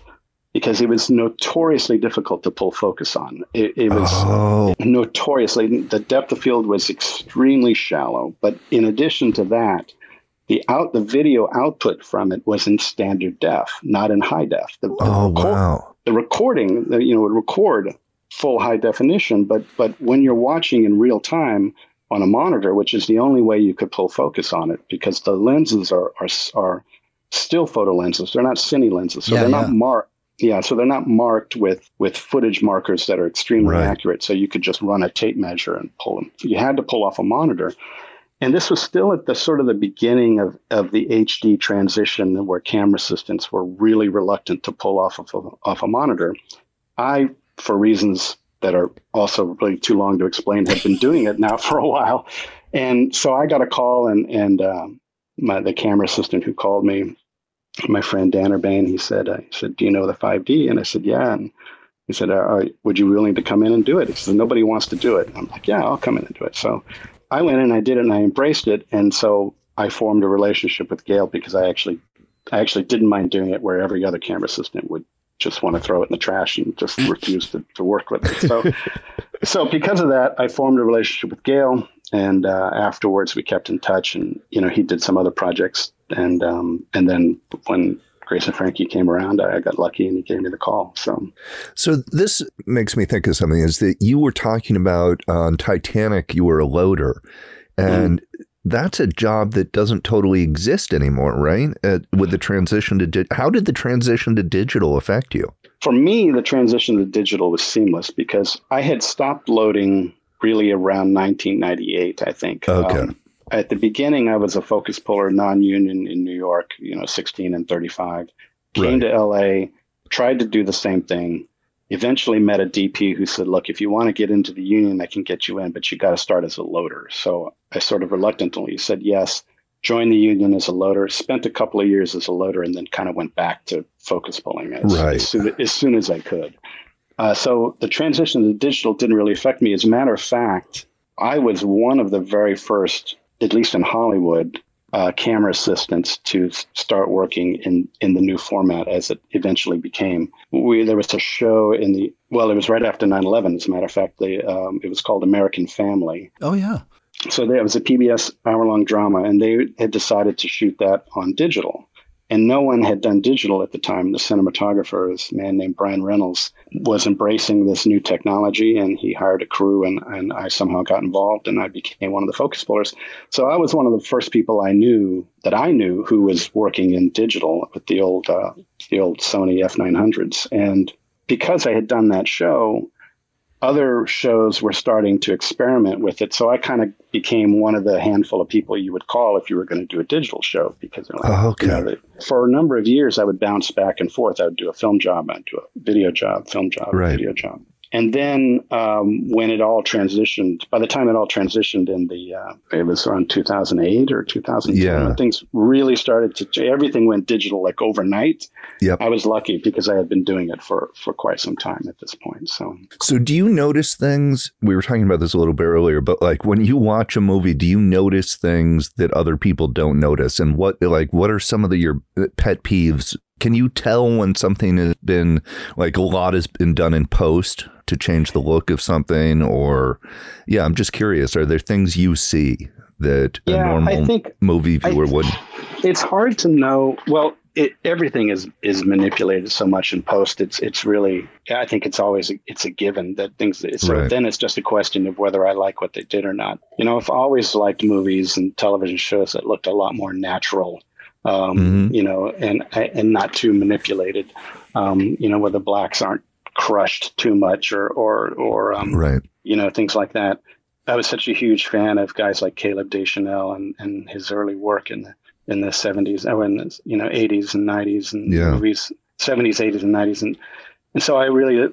because it was notoriously difficult to pull focus on. It, it was oh. notoriously, the depth of field was extremely shallow. But in addition to that, the out the video output from it was in standard def, not in high def. The, oh the wow! The recording, the, you know, would record full high definition, but but when you're watching in real time on a monitor, which is the only way you could pull focus on it, because the lenses are are, are still photo lenses. They're not cine lenses, so yeah, they're yeah. not marked yeah, so they're not marked with with footage markers that are extremely right. accurate. So you could just run a tape measure and pull them. You had to pull off a monitor. And this was still at the sort of the beginning of, of the HD transition where camera assistants were really reluctant to pull off of a, off a monitor. I, for reasons that are also really too long to explain, have been doing it now for a while. And so I got a call and, and um, my, the camera assistant who called me my friend Dan Urbane, he said, uh, he said, do you know the 5D? And I said, yeah. And he said, uh, would you be willing to come in and do it? He said, nobody wants to do it. I'm like, yeah, I'll come in and do it. So I went in, I did it, and I embraced it. And so I formed a relationship with Gale because I actually, I actually didn't mind doing it where every other camera assistant would just want to throw it in the trash and just refuse to, to work with it. So, so because of that, I formed a relationship with Gale, and uh, afterwards we kept in touch. And you know, he did some other projects and um, and then when Grace and Frankie came around, I got lucky and he gave me the call. So, so this makes me think of something: is that you were talking about on Titanic, you were a loader, and mm. that's a job that doesn't totally exist anymore, right? Uh, with the transition to di- how did the transition to digital affect you? For me, the transition to digital was seamless because I had stopped loading really around 1998, I think. Okay. Um, at the beginning, I was a focus puller, non-union in New York. You know, 16 and 35. Came right. to LA, tried to do the same thing, eventually met a DP who said, "Look, if you want to get into the union, I can get you in, but you got to start as a loader." So I sort of reluctantly said yes. Joined the union as a loader. Spent a couple of years as a loader, and then kind of went back to focus pulling as, Right. as, soon, as soon as I could. Uh, so the transition to digital didn't really affect me. As a matter of fact, I was one of the very first, at least in Hollywood, uh, camera assistants to start working in, in the new format as it eventually became. We there was a show in the well, it was right after 9/11. As a matter of fact, the um, it was called American Family. Oh yeah. So there was a PBS hour-long drama, and they had decided to shoot that on digital. And no one had done digital at the time. The cinematographer, this man named Brian Reynolds, was embracing this new technology, and he hired a crew, and, and I somehow got involved, and I became one of the focus pullers. So I was one of the first people I knew that I knew who was working in digital with the old uh, the old Sony F900s, and because I had done that show, other shows were starting to experiment with it. So I kind of became one of the handful of people you would call if you were going to do a digital show because they're like, Oh, okay. you know, they- for a number of years, I would bounce back and forth. I would do a film job, I'd do a video job, film job, Right. video job. And then um, when it all transitioned, by the time it all transitioned in the, uh, it was around 2008 or 2010, Yeah. things really started to, everything went digital like overnight. Yep. I was lucky because I had been doing it for, for quite some time at this point. So So, do you notice things? We were talking about this a little bit earlier, but like when you watch a movie, do you notice things that other people don't notice? And what, like, what are some of the, your pet peeves? Can you tell when something has been like a lot has been done in post to change the look of something? Or, yeah, I'm just curious. Are there things you see that a Yeah, I normal think- movie I- viewer wouldn't? it's hard to know. Well, it, everything is is manipulated so much in post. It's it's really. I think it's always a, it's a given that things. So Right. then it's just a question of whether I like what they did or not. You know, I've always liked movies and television shows that looked a lot more natural. Um, Mhm. You know, and and not too manipulated. Um, you know, where the blacks aren't crushed too much or or or um, Right. you know, things like that. I was such a huge fan of guys like Caleb Deschanel and, and his early work in the in the seventies, oh, in the you know eighties and nineties and Yeah. movies, seventies, eighties, and nineties, and and so I really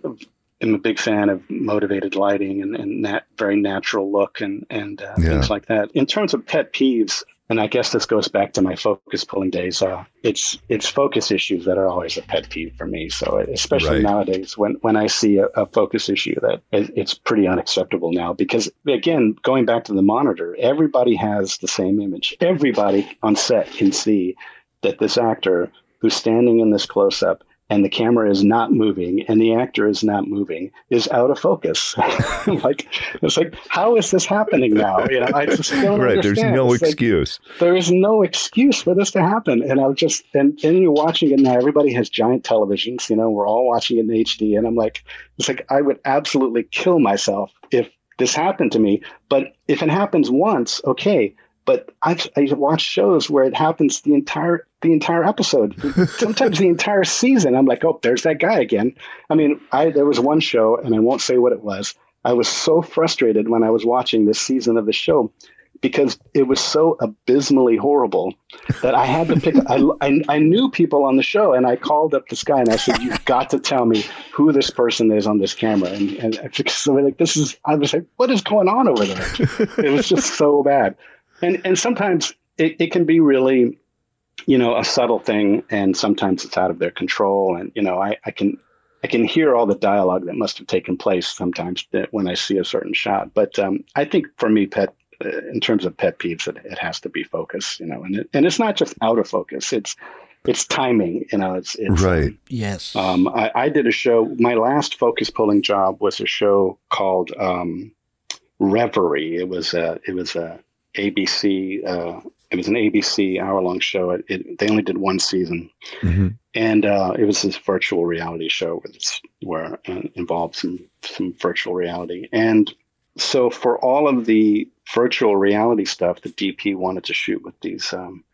am a big fan of motivated lighting and and that very natural look and and uh, Yeah. things like that. In terms of pet peeves, and I guess this goes back to my focus pulling days. Uh, it's it's focus issues that are always a pet peeve for me. So especially Right. nowadays, when when I see a, a focus issue, that it, it's pretty unacceptable now. Because again, going back to the monitor, everybody has the same image. Everybody on set can see that this actor who's standing in this close up and the camera is not moving and the actor is not moving is out of focus. like it's like how is this happening now? You know, I just don't Right. There's no It's like, excuse. there is no excuse for this to happen. And I'll just and and you're watching it now. Everybody has giant televisions. You know, we're all watching it in HD, and I'm like, it's like I would absolutely kill myself if this happened to me. But if it happens once, okay. But I've I watched shows where it happens the entire the entire episode, sometimes the entire season. I'm like, oh, there's that guy again. I mean, I there was one show, and I won't say what it was. I was so frustrated when I was watching this season of the show because it was so abysmally horrible that I had to pick. I, I, I knew people on the show, and I called up this guy and I said, "You've got to tell me who this person is on this camera." And, and I- so like this is, I was like, "What is going on over there?" it was just so bad, and and sometimes it, it can be really, you know, a subtle thing, and sometimes it's out of their control, and you know, I, I can. I can hear all the dialogue that must have taken place sometimes that when I see a certain shot. But um, I think for me, pet uh, in terms of pet peeves, it, it has to be focus, you know, and it, and it's not just out of focus. It's it's timing, you know. It's, it's Right. Yes. Um, I, I did a show. My last focus pulling job was a show called um, Reverie. It was a it was a ABC. Uh, it was an ABC hour long show. It, it, they only did one season, Mhm. and uh, it was this virtual reality show where, it's, where uh, involved some some virtual reality. And so for all of the virtual reality stuff, the DP wanted to shoot with these. Um,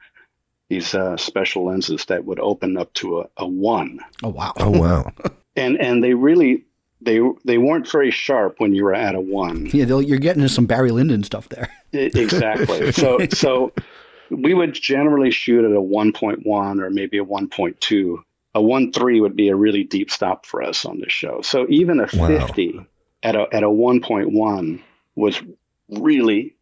these uh, special lenses that would open up to a, a one, oh wow. Oh, wow. and and they really they they weren't very sharp when you were at a one. Yeah, you're getting into some Barry Lyndon stuff there. I- exactly. so so we would generally shoot at a 1.1 or maybe a 1.2 a one three would be a really deep stop for us on this show. So even a Wow. fifty at a at a one point one was really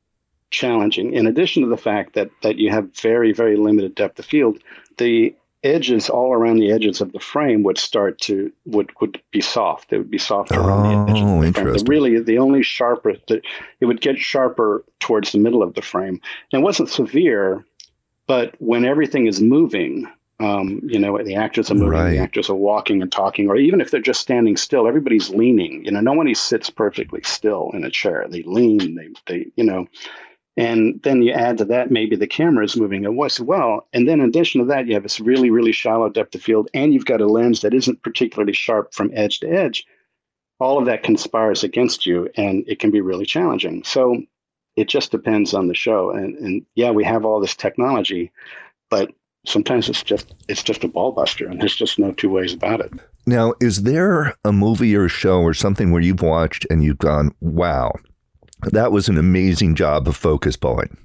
challenging. In addition to the fact that that you have very very limited depth of field, the edges all around the edges of the frame would start to would would be soft. It would be soft around the edges. Oh, of the frame. interesting. The really, the only sharper the, it would get sharper towards the middle of the frame. And it wasn't severe, but when everything is moving. Um, you know, the actors are moving, Right. the actors are walking and talking, or even if they're just standing still, everybody's leaning. You know, nobody sits perfectly still in a chair. They lean, they, they, you know, and then you add to that maybe the camera is moving as well. And then in addition to that, you have this really, really shallow depth of field, and you've got a lens that isn't particularly sharp from edge to edge. All of that conspires against you, and it can be really challenging. So it just depends on the show. And, and yeah, we have all this technology, but sometimes it's just it's just a ball buster, and there's just no two ways about it. Now, is there a movie or a show or something where you've watched and you've gone, wow, that was an amazing job of focus pulling?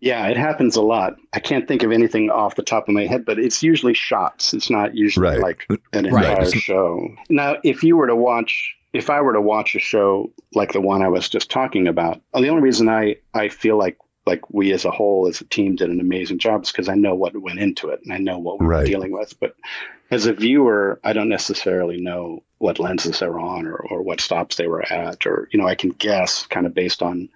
Yeah, it happens a lot. I can't think of anything off the top of my head, but it's usually shots. It's not usually Right. like an Right. entire show. Now, if you were to watch, if I were to watch a show like the one I was just talking about, uh, the only reason I I feel like like we as a whole as a team did an amazing job is because I know what went into it and I know what we Right. were dealing with. But as a viewer, I don't necessarily know what lenses they were on or, or what stops they were at, or you know, I can guess kind of based on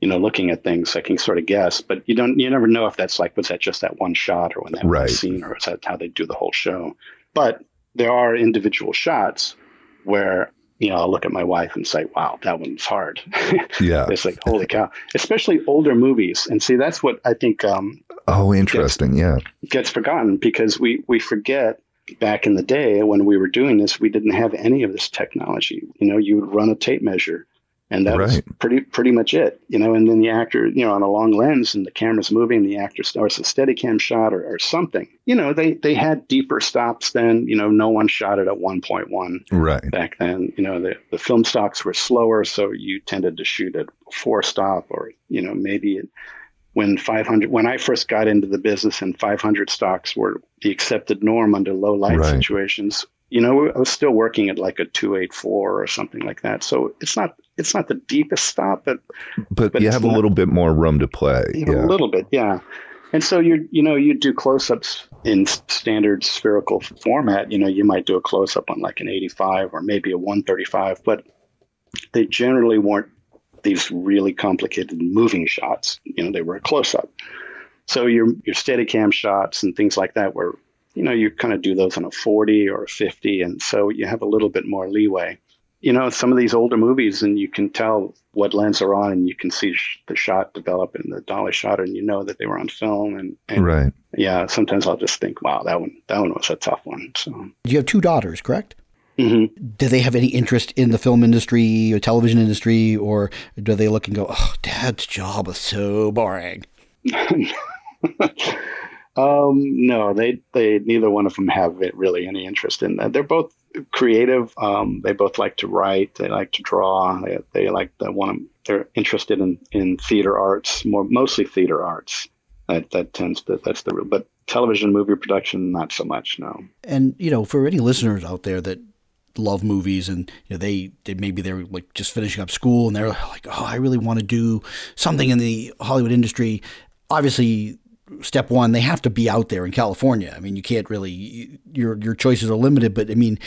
you know, looking at things, I can sort of guess, but you don't, you never know if that's like, was that just that one shot or when that Right. one scene or is that how they do the whole show? But there are individual shots where, you know, I'll look at my wife and say, wow, that one's hard. Yeah. it's like, holy cow, especially older movies. And see, that's what I think um, Oh, interesting. Yeah. gets forgotten because we, we forget back in the day when we were doing this, we didn't have any of this technology. You know, you would run a tape measure and that was Right. pretty pretty much it. You know, and then the actor, you know, on a long lens and the camera's moving, the actor starts a steady cam shot or, or something. You know, they they had deeper stops then. You know, no one shot it at 1.1 Right. back then. You know, the, the film stocks were slower, so you tended to shoot at four stop or, you know, maybe it, when 500, when I first got into the business and 500 stocks were the accepted norm under low light Right. situations, you know, I was still working at like a 284 or something like that. So it's not, it's not the deepest stop, but But, But you have a little bit more room to play. Yeah. a little bit, yeah. And so you you know you do close-ups in standard spherical format. You know you might do a close-up on like an 85 or maybe a 135, but they generally weren't these really complicated moving shots. You know they were a close-up. So your your Steadicam shots and things like that were you know you kind of do those on a 40 or a 50, and so you have a little bit more leeway. You know some of these older movies, and you can tell what lens are on, and you can see sh- the shot develop in the dolly shot, and you know that they were on film. And, and Right. yeah, sometimes I'll just think, wow, that one that one was a tough one. So You have two daughters, correct? Mhm. Do they have any interest in the film industry or television industry, or do they look and go, "Oh, Dad's job is so boring"? um, no, they they neither one of them have it really any interest in that. They're both creative. Um, they both like to write. They like to draw. They, they like the one. They're interested in in theater arts, more mostly theater arts. That that tends to that's the real. But television movie production, not so much. No. And you know, for any listeners out there that love movies and you know they, they maybe they're like just finishing up school and they're like, oh, I really want to do something in the Hollywood industry. Obviously, step one, they have to be out there in California. I mean, you can't really your your choices are limited, but I mean.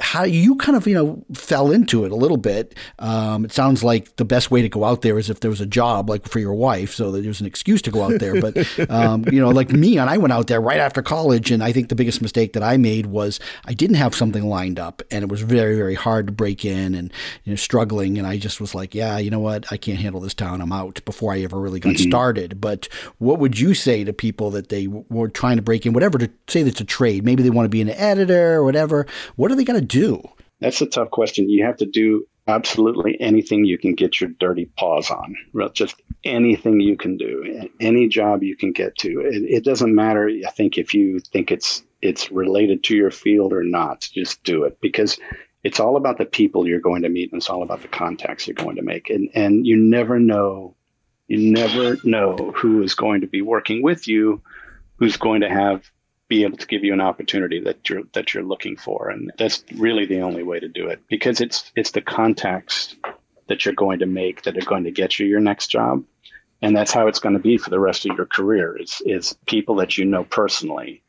How you kind of you know fell into it a little bit. Um, it sounds like the best way to go out there is if there was a job like for your wife, so that there's an excuse to go out there. But um, you know, like me, and I went out there right after college, and I think the biggest mistake that I made was I didn't have something lined up, and it was very very hard to break in, and you know struggling, and I just was like, yeah, you know what, I can't handle this town, I'm out before I ever really got started. But what would you say to people that they w- were trying to break in, whatever to say that's a trade, maybe they want to be an editor or whatever, what are they going to do? That's a tough question. You have to do absolutely anything you can get your dirty paws on. Just anything you can do, any job you can get to. It, it doesn't matter. I think if you think it's it's related to your field or not, just do it because it's all about the people you're going to meet and it's all about the contacts you're going to make. And and you never know, you never know who is going to be working with you, who's going to have be able to give you an opportunity that you're that you're looking for, and that's really the only way to do it because it's it's the contacts that you're going to make that are going to get you your next job, and that's how it's going to be for the rest of your career. Is is people that you know personally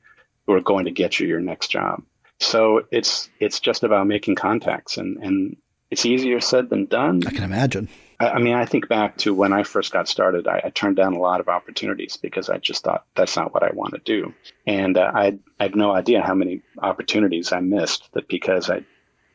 who are going to get you your next job. So it's it's just about making contacts, and and it's easier said than done. I can imagine. I, mean, I think back to when I first got started. I, I, turned down a lot of opportunities because I just thought that's not what I want to do, and uh, I, I had no idea how many opportunities I missed that because I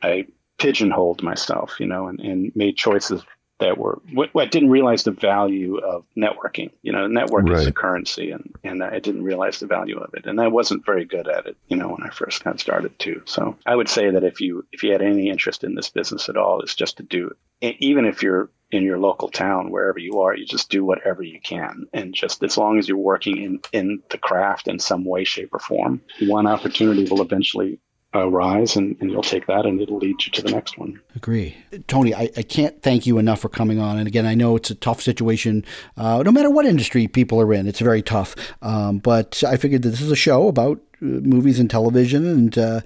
I pigeonholed myself, you know, and, and made choices that were what, I didn't realize the value of networking. You know, network right. is a currency, and and I didn't realize the value of it, and I wasn't very good at it. You know, when I first got started too. So I would say that if you if you had any interest in this business at all, it's just to do it. Even if you're in your local town, wherever you are, you just do whatever you can, and just as long as you're working in in the craft in some way, shape, or form, one opportunity will eventually arise and, and you'll take that and it'll lead you to the next one. Agree. Tony, I, I can't thank you enough for coming on. And again, I know it's a tough situation, uh, no matter what industry people are in, it's very tough. Um, but I figured that this is a show about movies and television, and uh,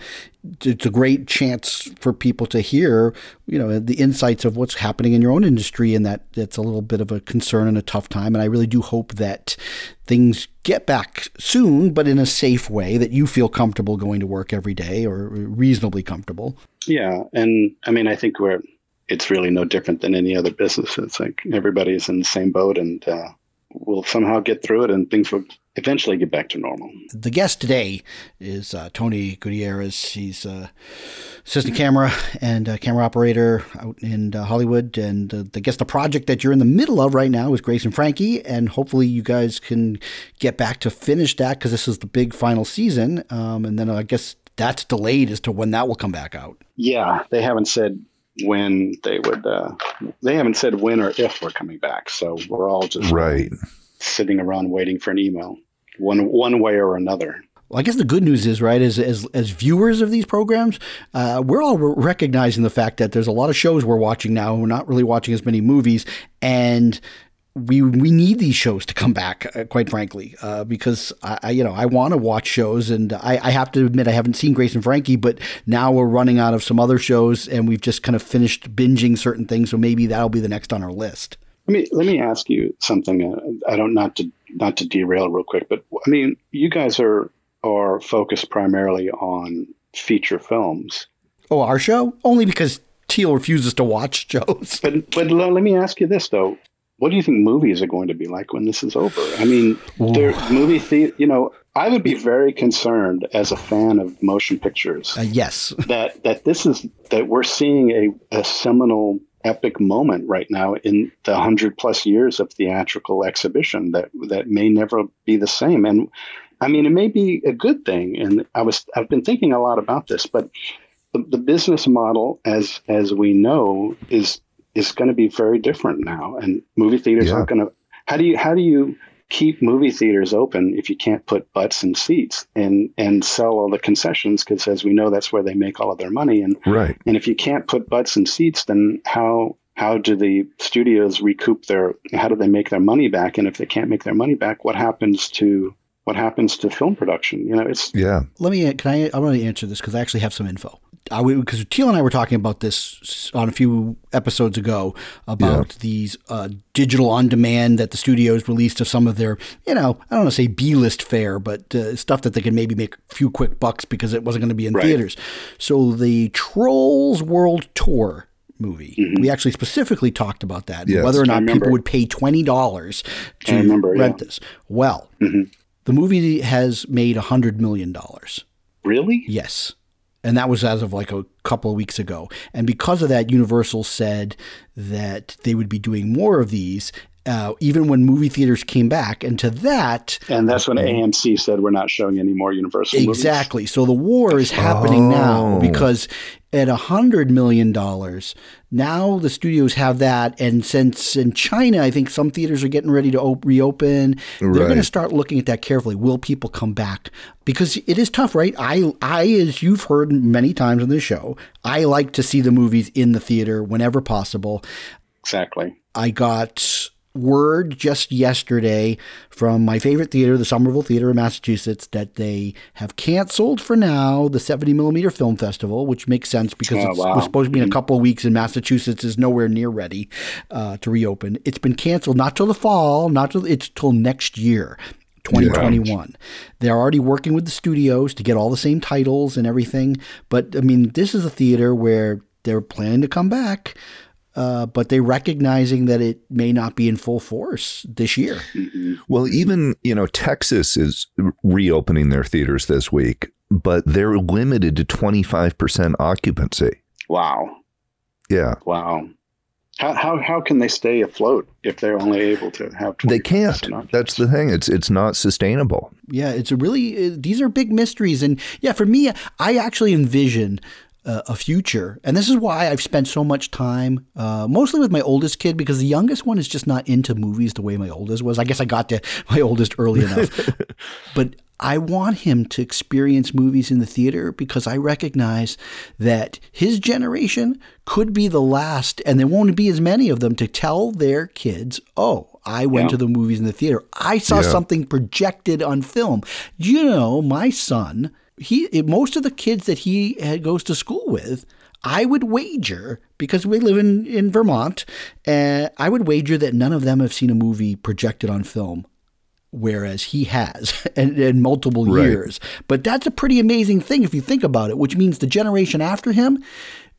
it's a great chance for people to hear, you know, the insights of what's happening in your own industry, and that that's a little bit of a concern and a tough time. And I really do hope that things get back soon, but in a safe way that you feel comfortable going to work every day or reasonably comfortable. Yeah, and I mean, I think we're it's really no different than any other business. It's like everybody's in the same boat, and uh, we'll somehow get through it, and things will eventually get back to normal. The guest today is uh, Tony Gutierrez. He's uh, assistant camera and uh, camera operator out in uh, Hollywood. And uh, I guess the project that you're in the middle of right now is Grace and Frankie. And hopefully you guys can get back to finish that because this is the big final season. Um, and then I guess that's delayed as to when that will come back out. Yeah, they haven't said when they would. Uh, they haven't said when or if we're coming back. So we're all just right sitting around waiting for an email, one one way or another. Well, I guess the good news is, right, as as, as viewers of these programs, uh, we're all recognizing the fact that there's a lot of shows we're watching now. and We're not really watching as many movies, and we we need these shows to come back, uh, quite frankly, uh, because I, I, you know I want to watch shows, and I, I, have to admit I haven't seen Grace and Frankie, but now we're running out of some other shows, and we've just kind of finished binging certain things, so maybe that'll be the next on our list. Let me let me ask you something. Uh, I don't not to not to derail real quick, but I mean, you guys are are focused primarily on feature films. Oh, our show only because Teal refuses to watch shows. But but let me ask you this though: What do you think movies are going to be like when this is over? I mean, movie theater. You know, I would be very concerned as a fan of motion pictures. Uh, yes, that that this is that we're seeing a, a seminal epic moment right now in the hundred plus years of theatrical exhibition that that may never be the same. And I mean, it may be a good thing. And I was I've been thinking a lot about this, but the, the business model, as as we know, is is going to be very different now. And movie theaters yeah. aren't going to. How do you how do you keep movie theaters open if you can't put butts in seats and and sell all the concessions because as we know that's where they make all of their money. And right. and if you can't put butts in seats then how how do the studios recoup their how do they make their money back? And if they can't make their money back what happens to what happens to film production? You know it's yeah. Let me can i i want to answer this because i actually have some info because Teal and I were talking about this on a few episodes ago about yeah. these uh, digital on demand that the studios released of some of their, you know, I don't want to say B list fare, but uh, stuff that they can maybe make a few quick bucks because it wasn't going to be in right. theaters. So the Trolls World Tour movie. Mm-hmm. We actually specifically talked about that, yes, whether or not people would pay twenty dollars to remember, rent yeah. this. Well, mm-hmm. the movie has made a hundred million dollars. Really? Yes and that was as of like a couple of weeks ago. And because of that, Universal said that they would be doing more of these. Uh, even when movie theaters came back, and to that, and that's when AMC said we're not showing any more Universal. Exactly. Movies. So the war is happening oh. now because at a hundred million dollars. Now the studios have that, and since in China, I think some theaters are getting ready to op- reopen. They're going to start looking at that carefully. Will people come back? Because it is tough, right? I, I, as you've heard many times on this show, I like to see the movies in the theater whenever possible. Exactly. I got word just yesterday from my favorite theater, the Somerville Theater in Massachusetts, that they have canceled for now the 70 millimeter film festival, which makes sense because Oh, it's, wow. was supposed to be in a couple of weeks, and Massachusetts is nowhere near ready uh, to reopen. It's been canceled not till the fall, not till it's till next year. 2021. They're already working with the studios to get all the same titles and everything. But I mean, this is a theater where they're planning to come back, uh, but they're recognizing that it may not be in full force this year. Well, even, you know, Texas is reopening their theaters this week, but they're limited to 25% occupancy. Wow. Yeah. Wow. How, how, how can they stay afloat if they're only able to have They 20% can't. That's the thing. It's it's not sustainable. Yeah, it's a really uh, these are big mysteries, and yeah, for me, I actually envision uh, a future, and this is why I've spent so much time, uh, mostly with my oldest kid, because the youngest one is just not into movies the way my oldest was. I guess I got to my oldest early enough, but. I want him to experience movies in the theater because I recognize that his generation could be the last, and there won't be as many of them to tell their kids, oh, I went Yeah. to the movies in the theater. I saw Yeah. something projected on film. You know, my son, he most of the kids that he goes to school with, I would wager because we live in in Vermont, uh, I would wager that none of them have seen a movie projected on film. Whereas he has, and in multiple Right. years. But that's a pretty amazing thing if you think about it, which means the generation after him,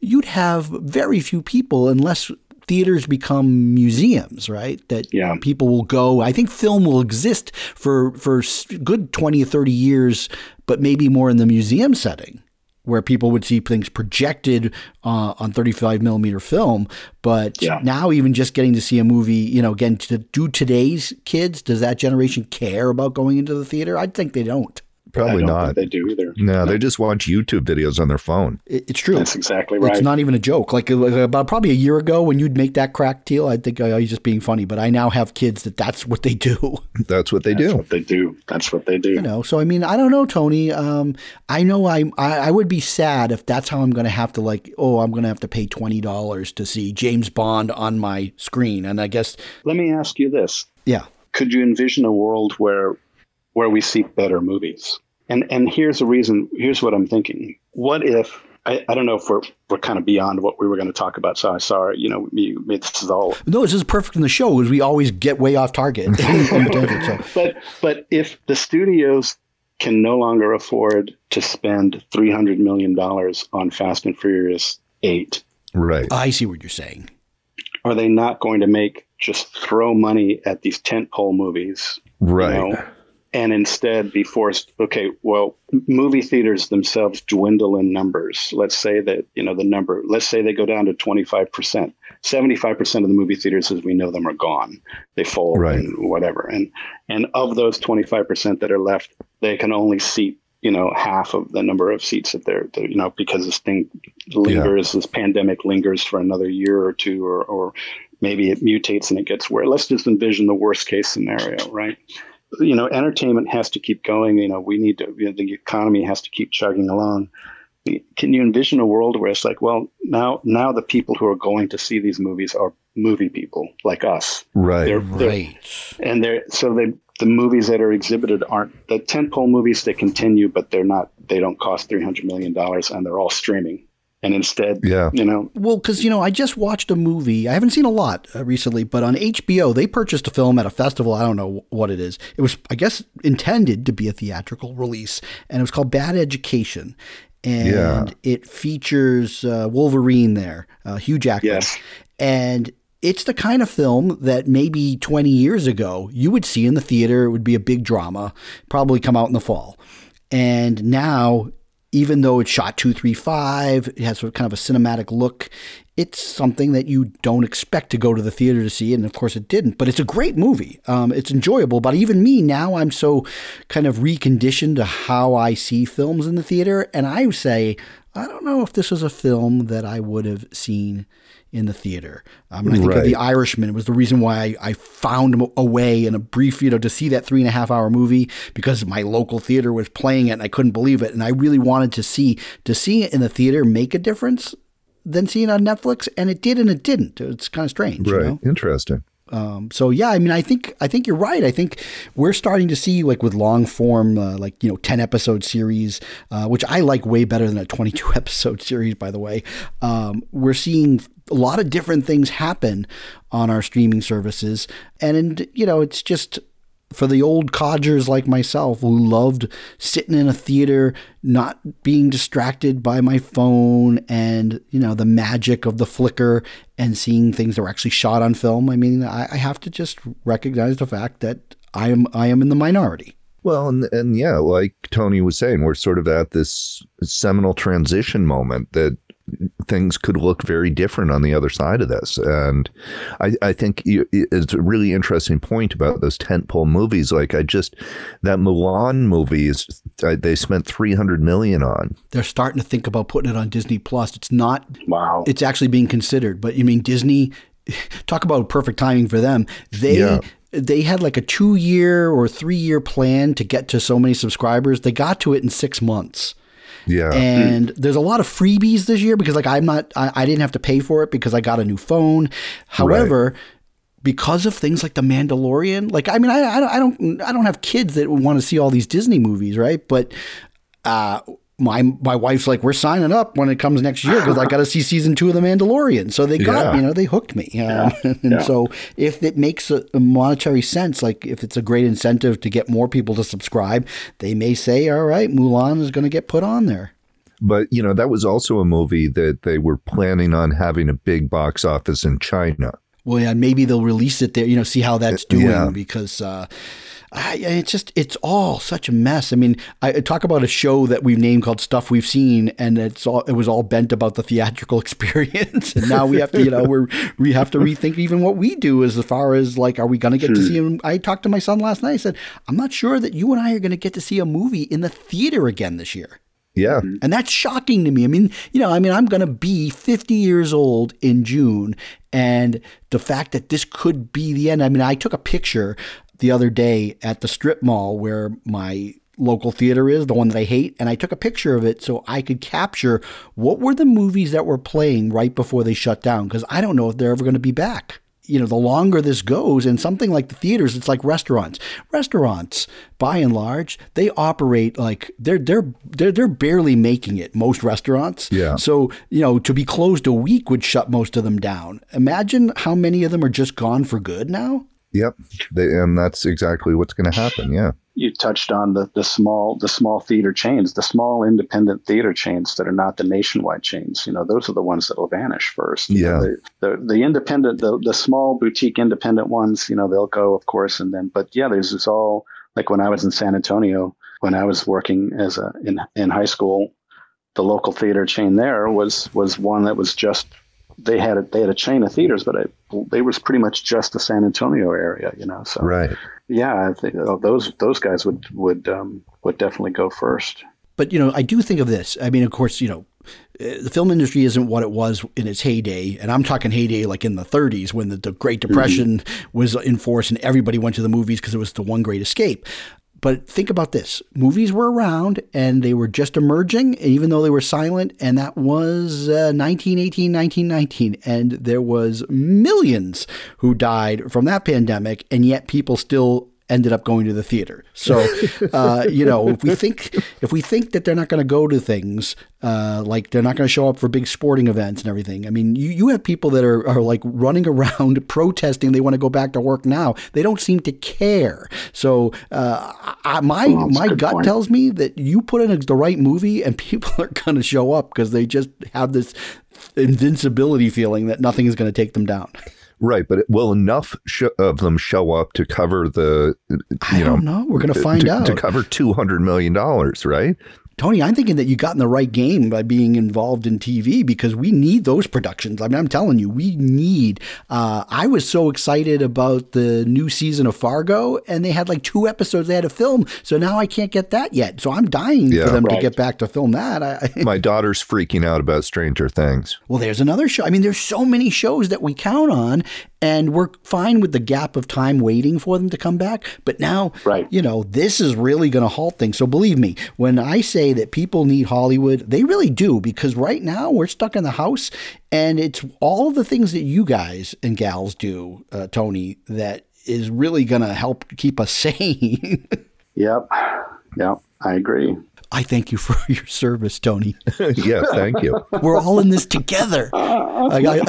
you'd have very few people unless theaters become museums, right? That Yeah. people will go. I think film will exist for for good 20 or 30 years, but maybe more in the museum setting where people would see things projected uh, on 35 millimeter film. But Yeah. now, even just getting to see a movie, you know, again, to do today's kids, does that generation care about going into the theater? I think they don't. Probably I don't not. think they do either. No, they just watch YouTube videos on their phone. It- It's true. That's exactly right. It's not even a joke. Like about probably a year ago when you'd make that crack deal, I think I was just being funny. But I now have kids that that's what they do. That's what they do. That's do. what they do. That's what they do. You know, so I mean, I don't know, Tony. Um, I know I, I I would be sad if that's how I'm going to have to like. Oh, I'm going to have to pay twenty dollars to see James Bond on my screen, and I guess Let me ask you this: yeah. Could you envision a world where where we see better movies? And and here's the reason. Here's what I'm thinking. What if I, I don't know if we're we're kind of beyond what we were going to talk about. So I sorry. You know, me, me, this is all No, this is perfect in the show because we always get way off target. tangent, so. but but if the studios can no longer afford to spend three hundred million dollars on Fast and Furious Eight, Right. I see what you're saying. are they not going to make just throw money at these tentpole movies? Right. You know, and instead be forced okay well movie theaters themselves dwindle in numbers. Let's say that you know the number let's say they go down to 25% 75% of the movie theaters as we know them are gone. They fold Right. and whatever. And and of those 25% that are left they can only seat you know half of the number of seats that they're, they're you know because this thing lingers this pandemic lingers for another year or two or or maybe it mutates and it gets worse. Let's just envision the worst case scenario right you know, entertainment has to keep going. You know, we need to, you know, the economy has to keep chugging along. Can you envision a world where it's like, well, now, now the people who are going to see these movies are movie people like us, Right. They're- they're- Right. and they're so they the movies that are exhibited aren't the tentpole movies. They continue, but they're not. They don't cost three hundred million dollars, and they're all streaming. And instead, Yeah. you know, Well, because you know, I just watched a movie. I haven't seen a lot uh, recently, but on HBO, they purchased a film at a festival. I don't know what it is. It was, I guess, intended to be a theatrical release, and it was called Bad Education. And Yeah. it features uh, Wolverine there, uh, Hugh Jackman. Yes. And it's the kind of film that maybe 20 years ago you would see in the theater. It would be a big drama, probably come out in the fall. And now, even though it's shot 235, it has sort of kind of a cinematic look, it's something that you don't expect to go to the theater to see. And of course, it didn't. But it's a great movie. Um, it's enjoyable. But even me, now I'm so kind of reconditioned to how I see films in the theater. And I say, I don't know if this was a film that I would have seen in the theater. Um, and I think of Right. The Irishman. It was the reason why I, I found a way in a brief, you know, to see that three and a half hour movie because my local theater was playing it and I couldn't believe it. And I really wanted to see to see it in the theater make a difference than seeing it on Netflix. And it did and it didn't. It's kind of strange. You Right. know? Interesting. Um, so yeah, I mean, I think I think you're right. I think we're starting to see like with long form, uh, like you know, ten episode series, uh, which I like way better than a 22 episode series. By the way, um, we're seeing a lot of different things happen on our streaming services, and you know, it's just for the old codgers like myself who loved sitting in a theater, not being distracted by my phone and, you know, the magic of the flicker and seeing things that were actually shot on film. I mean, I, I have to just recognize the fact that I am I am in the minority. Well, and, and yeah, like Tony was saying, we're sort of at this seminal transition moment that things could look very different on the other side of this. And I, I think it's a really interesting point about those tentpole movies. Like I just that Mulan movie is they spent three hundred million on. They're starting to think about putting it on Disney Plus. It's not. Wow. It's actually being considered, but you mean Disney? Talk about perfect timing for them. They. Yeah they had like a two year or three year plan to get to so many subscribers. They got to it in six months. Yeah. And there's a lot of freebies this year because like I'm not I, I didn't have to pay for it because I got a new phone. However, right. because of things like The Mandalorian, like I mean I I don't I don't have kids that want to see all these Disney movies, right? But uh my my wife's like, we're signing up when it comes next year because I got to see season two of The Mandalorian. So they got yeah. you know they hooked me, um, yeah. and yeah. so if it makes a, a, monetary sense, like if it's a great incentive to get more people to subscribe, they may say, all right, Mulan is going to get put on there. But you know that was also a movie that they were planning on having a big box office in China. Well, yeah, maybe they'll release it there. You know, see how that's doing because. Uh, I, it's just it's all such a mess. I mean, I talk about a show that we've named called Stuff We've Seen, and it's all it was all bent about the theatrical experience, and now we have to, you know, we're we have to rethink even what we do as far as like, are we going to get to see him? I talked to my son last night. I said, I'm not sure that you and I are going to get to see a movie in the theater again this year. Yeah. Mm-hmm. And that's shocking to me. I mean, you know, I mean, I'm going to be 50 years old in June. And the fact that this could be the end. I mean, I took a picture the other day at the strip mall where my local theater is, the one that I hate, and I took a picture of it so I could capture what were the movies that were playing right before they shut down because I don't know if they're ever going to be back. You know, the longer this goes, and something like the theaters, it's like restaurants. Restaurants, by and large, they operate like they're they're they're they're barely making it. Most restaurants, yeah. So you know, to be closed a week would shut most of them down. Imagine how many of them are just gone for good now. Yep, they, and that's exactly what's going to happen. Yeah, you touched on the the small the small theater chains, the small independent theater chains that are not the nationwide chains. You know, those are the ones that will vanish first. Yeah, the, the, the independent the the small boutique independent ones. You know, they'll go, of course, and then but yeah, there's this all like when I was in San Antonio when I was working as a in in high school. The local theater chain there was was one that was just they had a, they had a chain of theaters, but it, they was pretty much just the San Antonio area, you know. So right, yeah, I think oh, those those guys would would um, would definitely go first. But you know, I do think of this. I mean, of course, you know, uh, the film industry isn't what it was in its heyday, and I'm talking heyday like in the 30s when the, the Great Depression mm-hmm. was in force and everybody went to the movies because it was the one great escape. But think about this movies were around and they were just emerging, even though they were silent. And that was uh, 1918, 1919. And there was millions who died from that pandemic. And yet people still ended up going to the theater. So, uh, you know, if we think if we think that they're not going to go to things uh, like they're not going to show up for big sporting events and everything. I mean, you, you have people that are, are like running around protesting. They want to go back to work now. They don't seem to care. So uh, I, my well, my gut point. tells me that you put in a, the right movie and people are going to show up because they just have this invincibility feeling that nothing is going to take them down. Right, but will enough sh- of them show up to cover the? You I don't know. We're going to find to, out. To cover two hundred million dollars, right? Tony, I'm thinking that you got in the right game by being involved in TV because we need those productions. I mean, I'm telling you, we need. Uh, I was so excited about the new season of Fargo, and they had like two episodes they had to film. So now I can't get that yet. So I'm dying yeah, for them right. to get back to film that. I, My daughter's freaking out about Stranger Things. Well, there's another show. I mean, there's so many shows that we count on, and we're fine with the gap of time waiting for them to come back. But now, Right. you know, this is really going to halt things. So believe me, when I say that people need Hollywood, they really do because right now we're stuck in the house, and it's all the things that you guys and gals do, uh, Tony, that is really going to help keep us sane. Yep. Yep. I agree. I thank you for your service, Tony. yes, thank you. We're all in this together. I,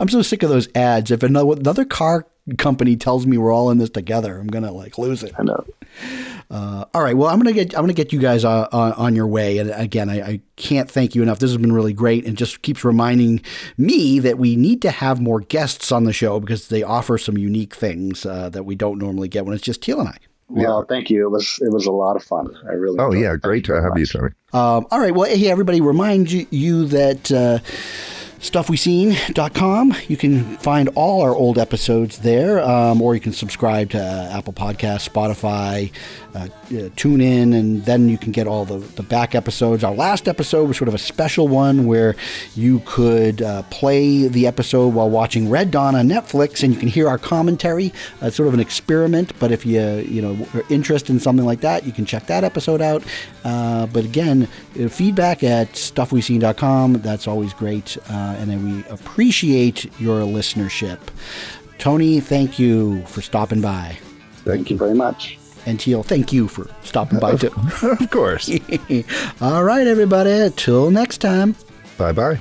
am so sick of those ads. If another, another car company tells me we're all in this together, I'm gonna like lose it. I know. Uh, all right. Well, I'm gonna get I'm gonna get you guys uh, on, on your way. And again, I, I can't thank you enough. This has been really great, and just keeps reminding me that we need to have more guests on the show because they offer some unique things uh, that we don't normally get when it's just Teal and I. Well, thank you. It was it was a lot of fun. I really. Oh yeah, it. great Thank to have you, very Tony. Um, all right. Well, hey, everybody, remind you, you that uh, stuffweseen.com. You can find all our old episodes there, um, or you can subscribe to uh, Apple Podcasts, Spotify, uh, tune in, and then you can get all the, the back episodes. Our last episode was sort of a special one where you could uh, play the episode while watching Red Dawn on Netflix, and you can hear our commentary. Uh, it's sort of an experiment, but if you you know are interested in something like that, you can check that episode out. Uh, but again, uh, feedback at stuffweseen.com. That's always great, uh, and then we appreciate your listenership. Tony, thank you for stopping by. Thank you very much. And Teal, thank you for stopping by too. of course. All right, everybody. Till next time. Bye bye.